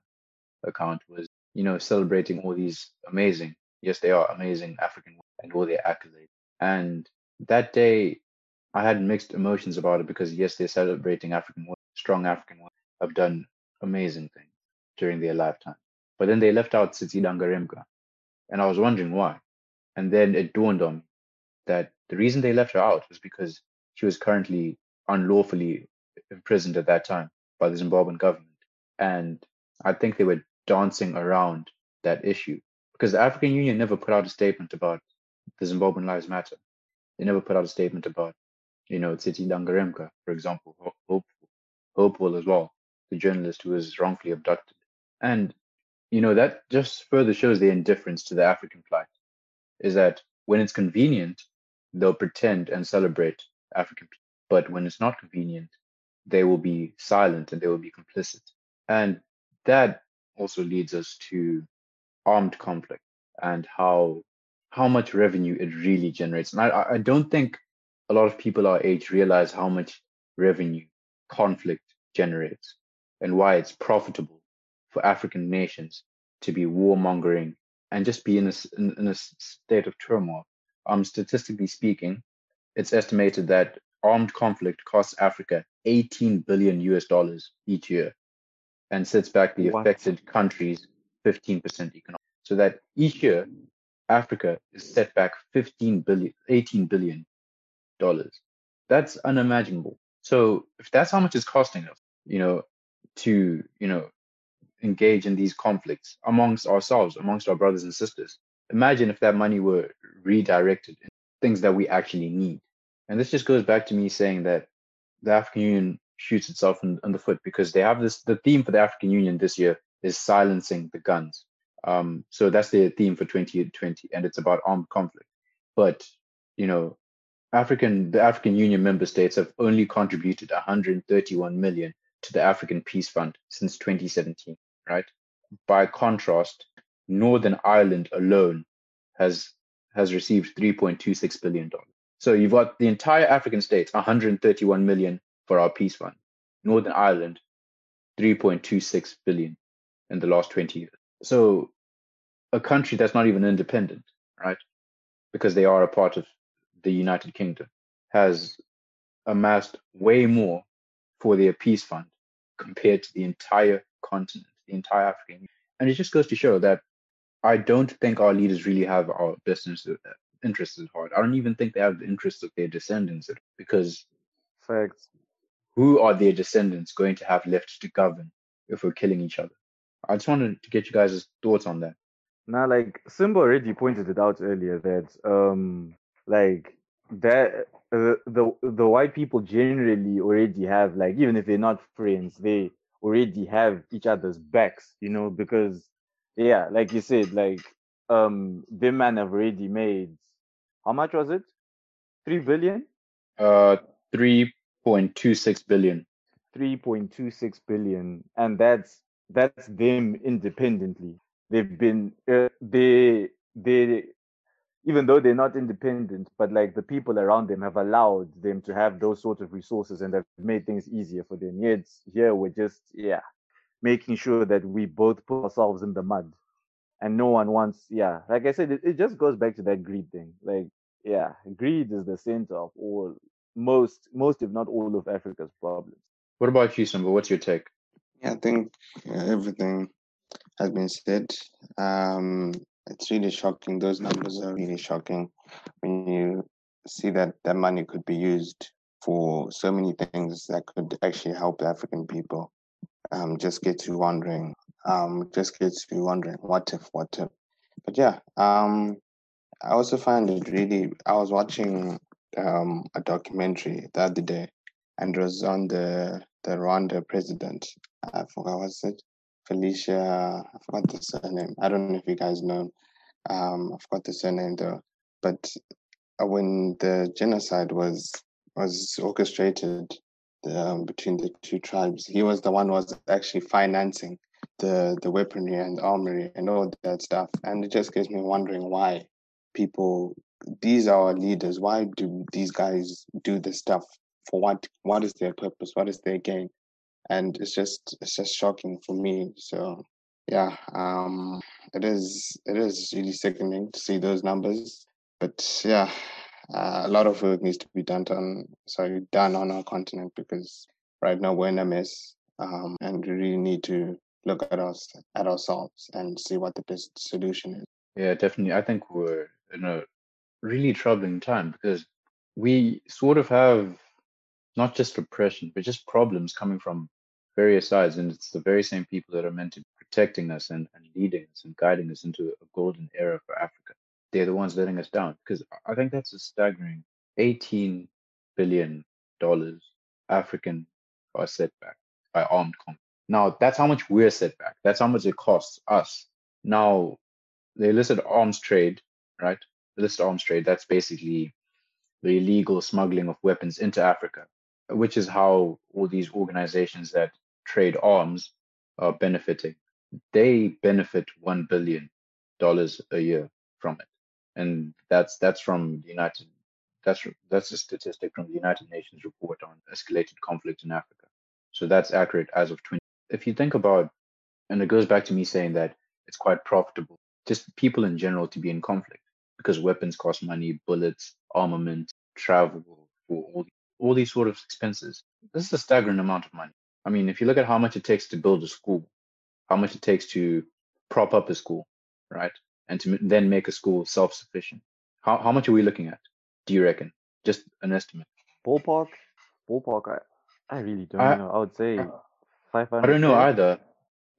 account was, you know, celebrating all these amazing, yes, they are amazing African women and all their accolades. And that day, I had mixed emotions about it because yes, they're celebrating African women, strong African women have done amazing things during their lifetime. But then they left out Tsitsi Dangarembga. And I was wondering why. And then it dawned on me that the reason they left her out was because she was currently unlawfully imprisoned at that time by the Zimbabwean government. And I think they were dancing around that issue because the African Union never put out a statement about the Zimbabwean Lives Matter. They never put out a statement about, you know, Tsitsi Dangarembga, for example, Hopewell, Hopewell as well, the journalist who was wrongfully abducted. And, you know, that just further shows the indifference to the African plight, is that when it's convenient, they'll pretend and celebrate African people. But when it's not convenient, they will be silent and they will be complicit. And that also leads us to armed conflict and how how much revenue it really generates. And I, I don't think a lot of people our age realize how much revenue conflict generates and why it's profitable for African nations to be warmongering and just be in a, in, in a state of turmoil. Um, statistically speaking, it's estimated that armed conflict costs Africa 18 billion US dollars each year and sets back the what? affected countries 15% economic. So that each year, Africa is set back 15 billion, 18 billion dollars. That's unimaginable. So if that's how much it's costing us, you know, to, you know, engage in these conflicts amongst ourselves, amongst our brothers and sisters, imagine if that money were redirected in things that we actually need. And this just goes back to me saying that the African Union shoots itself in, in the foot because they have this the theme for the African Union this year is silencing the guns. Um, so that's the theme for 2020, and it's about armed conflict. But you know, African the African Union member states have only contributed 131 million to the African Peace Fund since 2017. Right. By contrast, Northern Ireland alone has has received 3.26 billion dollars. So you've got the entire African states, 131 million for our peace fund. Northern Ireland, 3.26 billion in the last 20 years. So a country that's not even independent, right? Because they are a part of the United Kingdom, has amassed way more for their peace fund compared to the entire continent, the entire African Union. And it just goes to show that I don't think our leaders really have our best interests at heart. I don't even think they have the interests of their descendants because facts who are their descendants going to have left to govern if we're killing each other? I just wanted to get you guys' thoughts on that. Now, like Simba already pointed it out earlier that, um, like that uh, the the white people generally already have like even if they're not friends, they already have each other's backs, you know, because yeah, like you said, like um, the man have already made how much was it? Three billion. Uh, three 3.26 billion 3.26 billion and that's that's them independently they've been uh, they they even though they're not independent but like the people around them have allowed them to have those sort of resources and have made things easier for them yet here we're just yeah making sure that we both put ourselves in the mud and no one wants yeah like i said it, it just goes back to that greed thing like yeah greed is the center of all most, most if not all of Africa's problems. What about you, Simba? What's your take? Yeah, I think everything has been said. Um, it's really shocking. Those numbers are really shocking when you see that that money could be used for so many things that could actually help African people. Um, just gets you wondering. Um, just gets you wondering, what if, what if? But yeah, um, I also find it really. I was watching um, a documentary the other day, and it was on the the Rwanda president. I forgot what's it, Felicia. I forgot the surname. I don't know if you guys know. Um, I forgot the surname though. But uh, when the genocide was was orchestrated um, between the two tribes, he was the one was actually financing the the weaponry and armory and all that stuff. And it just gets me wondering why people these are our leaders. Why do these guys do this stuff? For what? What is their purpose? What is their gain? And it's just it's just shocking for me. So yeah, um, it is it is really sickening to see those numbers. But yeah, uh, a lot of work needs to be done on sorry done on our continent because right now we're in a mess, um, and we really need to look at us at ourselves and see what the best solution is. Yeah, definitely. I think we're in a really troubling time because we sort of have not just repression, but just problems coming from various sides. And it's the very same people that are meant to be protecting us and, and leading us and guiding us into a golden era for Africa. They're the ones letting us down because I think that's a staggering $18 billion African are set back by armed conflict. Now, that's how much we're set back. That's how much it costs us. Now, the illicit arms trade, right? illicit arms trade, that's basically the illegal smuggling of weapons into Africa, which is how all these organizations that trade arms are benefiting. They benefit one billion dollars a year from it, and that's that's from the United. That's that's a statistic from the United Nations report on escalated conflict in Africa. So that's accurate as of 20. If you think about, and it goes back to me saying that it's quite profitable just people in general to be in conflict because weapons cost money, bullets, armament, travel, all, all these sort of expenses. This is a staggering amount of money. I mean, if you look at how much it takes to build a school, how much it takes to prop up a school, right? And to then make a school self sufficient. How, how much are we looking at? Do you reckon? Just an estimate. Ballpark, ballpark. I, I really don't I- know. I would say five hundred. I don't know either.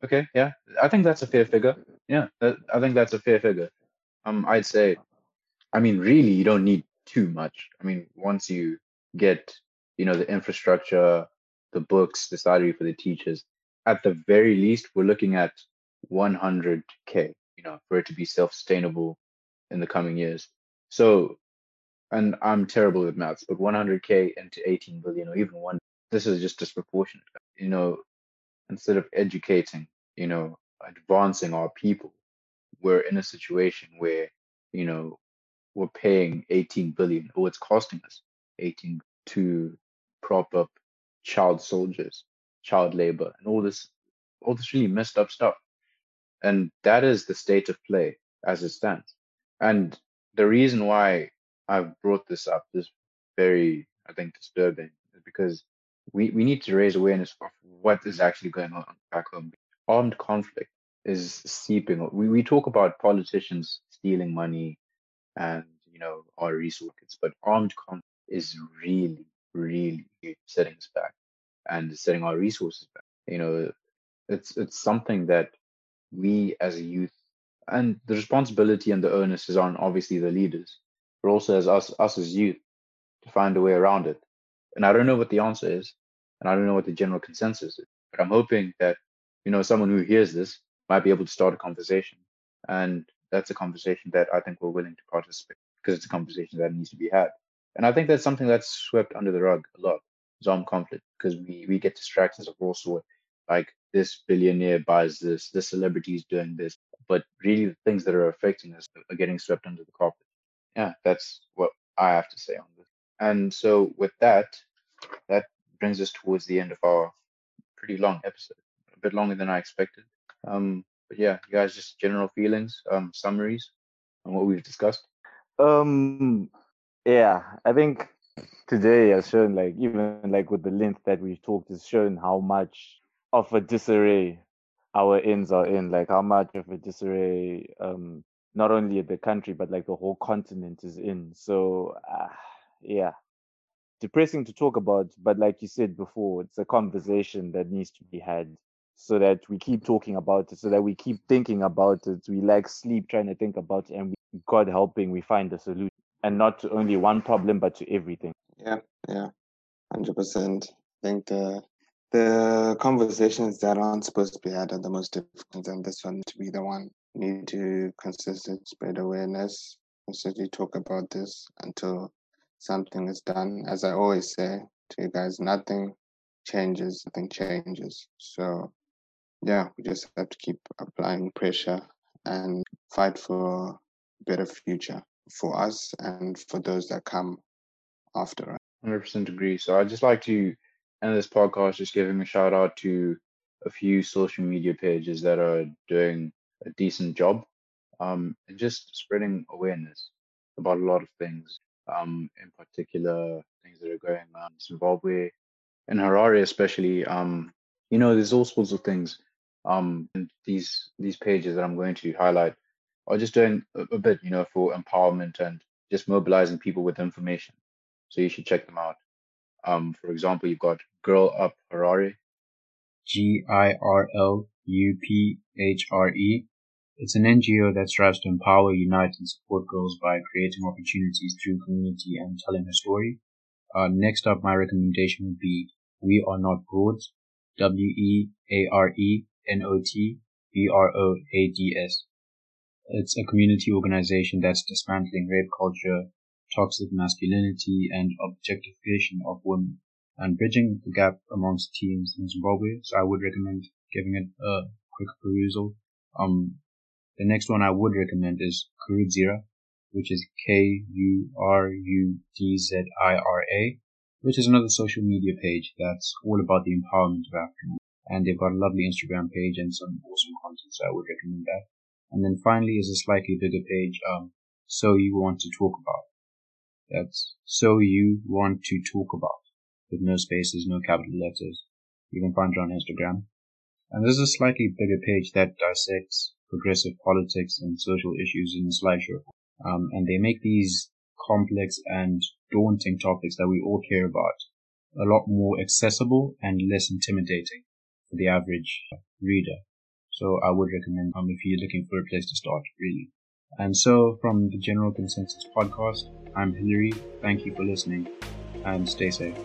Okay, yeah, I think that's a fair figure. Yeah, that, I think that's a fair figure. Um, I'd say, I mean, really, you don't need too much. I mean, once you get, you know, the infrastructure, the books, the salary for the teachers, at the very least, we're looking at 100k, you know, for it to be self-sustainable in the coming years. So, and I'm terrible with maths, but 100k into 18 billion or even one, this is just disproportionate. You know, instead of educating, you know, advancing our people, we're in a situation where, you know, we're paying 18 billion, or it's costing us 18 to prop up child soldiers, child labor, and all this, all this really messed up stuff. And that is the state of play as it stands. And the reason why I've brought this up is very, I think, disturbing, is because we, we need to raise awareness of what is actually going on back home. Armed conflict is seeping. We, we talk about politicians stealing money and you know our resources, but armed conflict is really, really setting us back and setting our resources back. You know, it's it's something that we as a youth and the responsibility and the onus is on obviously the leaders, but also as us us as youth to find a way around it. And I don't know what the answer is, and I don't know what the general consensus is, but I'm hoping that you know someone who hears this might be able to start a conversation, and that's a conversation that I think we're willing to participate because it's a conversation that needs to be had. And I think that's something that's swept under the rug a lot, armed conflict, because we we get distractions of all sorts. Like this billionaire buys this, this celebrity is doing this, but really the things that are affecting us are getting swept under the carpet. Yeah, that's what I have to say on this. And so with that, that brings us towards the end of our pretty long episode, a bit longer than I expected. Um, but yeah, you guys just general feelings, um, summaries on what we've discussed. Um, yeah, I think today has shown like even like with the length that we've talked has shown how much of a disarray our ends are in, like how much of a disarray um not only the country but like the whole continent is in. So uh, yeah, depressing to talk about, but like you said before, it's a conversation that needs to be had so that we keep talking about it, so that we keep thinking about it. We like sleep trying to think about it, and we, God helping, we find a solution, and not to only one problem, but to everything. Yeah, yeah, hundred percent. I think the the conversations that aren't supposed to be had are the most difficult, and this one to be the one. Need to consistently spread awareness, constantly talk about this until something is done. As I always say to you guys, nothing changes, nothing changes. So yeah, we just have to keep applying pressure and fight for a better future for us and for those that come after us. 100% agree. So I'd just like to end this podcast just giving a shout out to a few social media pages that are doing a decent job um, and just spreading awareness about a lot of things, um, in particular things that are going on in Zimbabwe, in Harare especially. Um, you know, there's all sorts of things. Um, and these these pages that I'm going to highlight are just doing a, a bit, you know, for empowerment and just mobilizing people with information. So you should check them out. Um, for example, you've got Girl Up Harare. G I R L U P H R E. It's an NGO that strives to empower, unite, and support girls by creating opportunities through community and telling her story. Uh, next up, my recommendation would be We Are Not Broads. W E A R E N O T B R O A D S. It's a community organization that's dismantling rape culture, toxic masculinity, and objectification of women, and bridging the gap amongst teens in Zimbabwe. So I would recommend giving it a quick perusal. Um, the next one I would recommend is Kurudzira, which is K-U-R-U-D-Z-I-R-A, which is another social media page that's all about the empowerment of African women. And they've got a lovely Instagram page and some awesome content, so I would recommend that. And then finally is a slightly bigger page, um, so you want to talk about. That's so you want to talk about with no spaces, no capital letters. You can find it on Instagram. And there's a slightly bigger page that dissects progressive politics and social issues in slideshow. Um, and they make these complex and daunting topics that we all care about a lot more accessible and less intimidating for the average reader. So I would recommend um, if you're looking for a place to start, really. And so from the General Consensus Podcast, I'm Hilary. Thank you for listening and stay safe.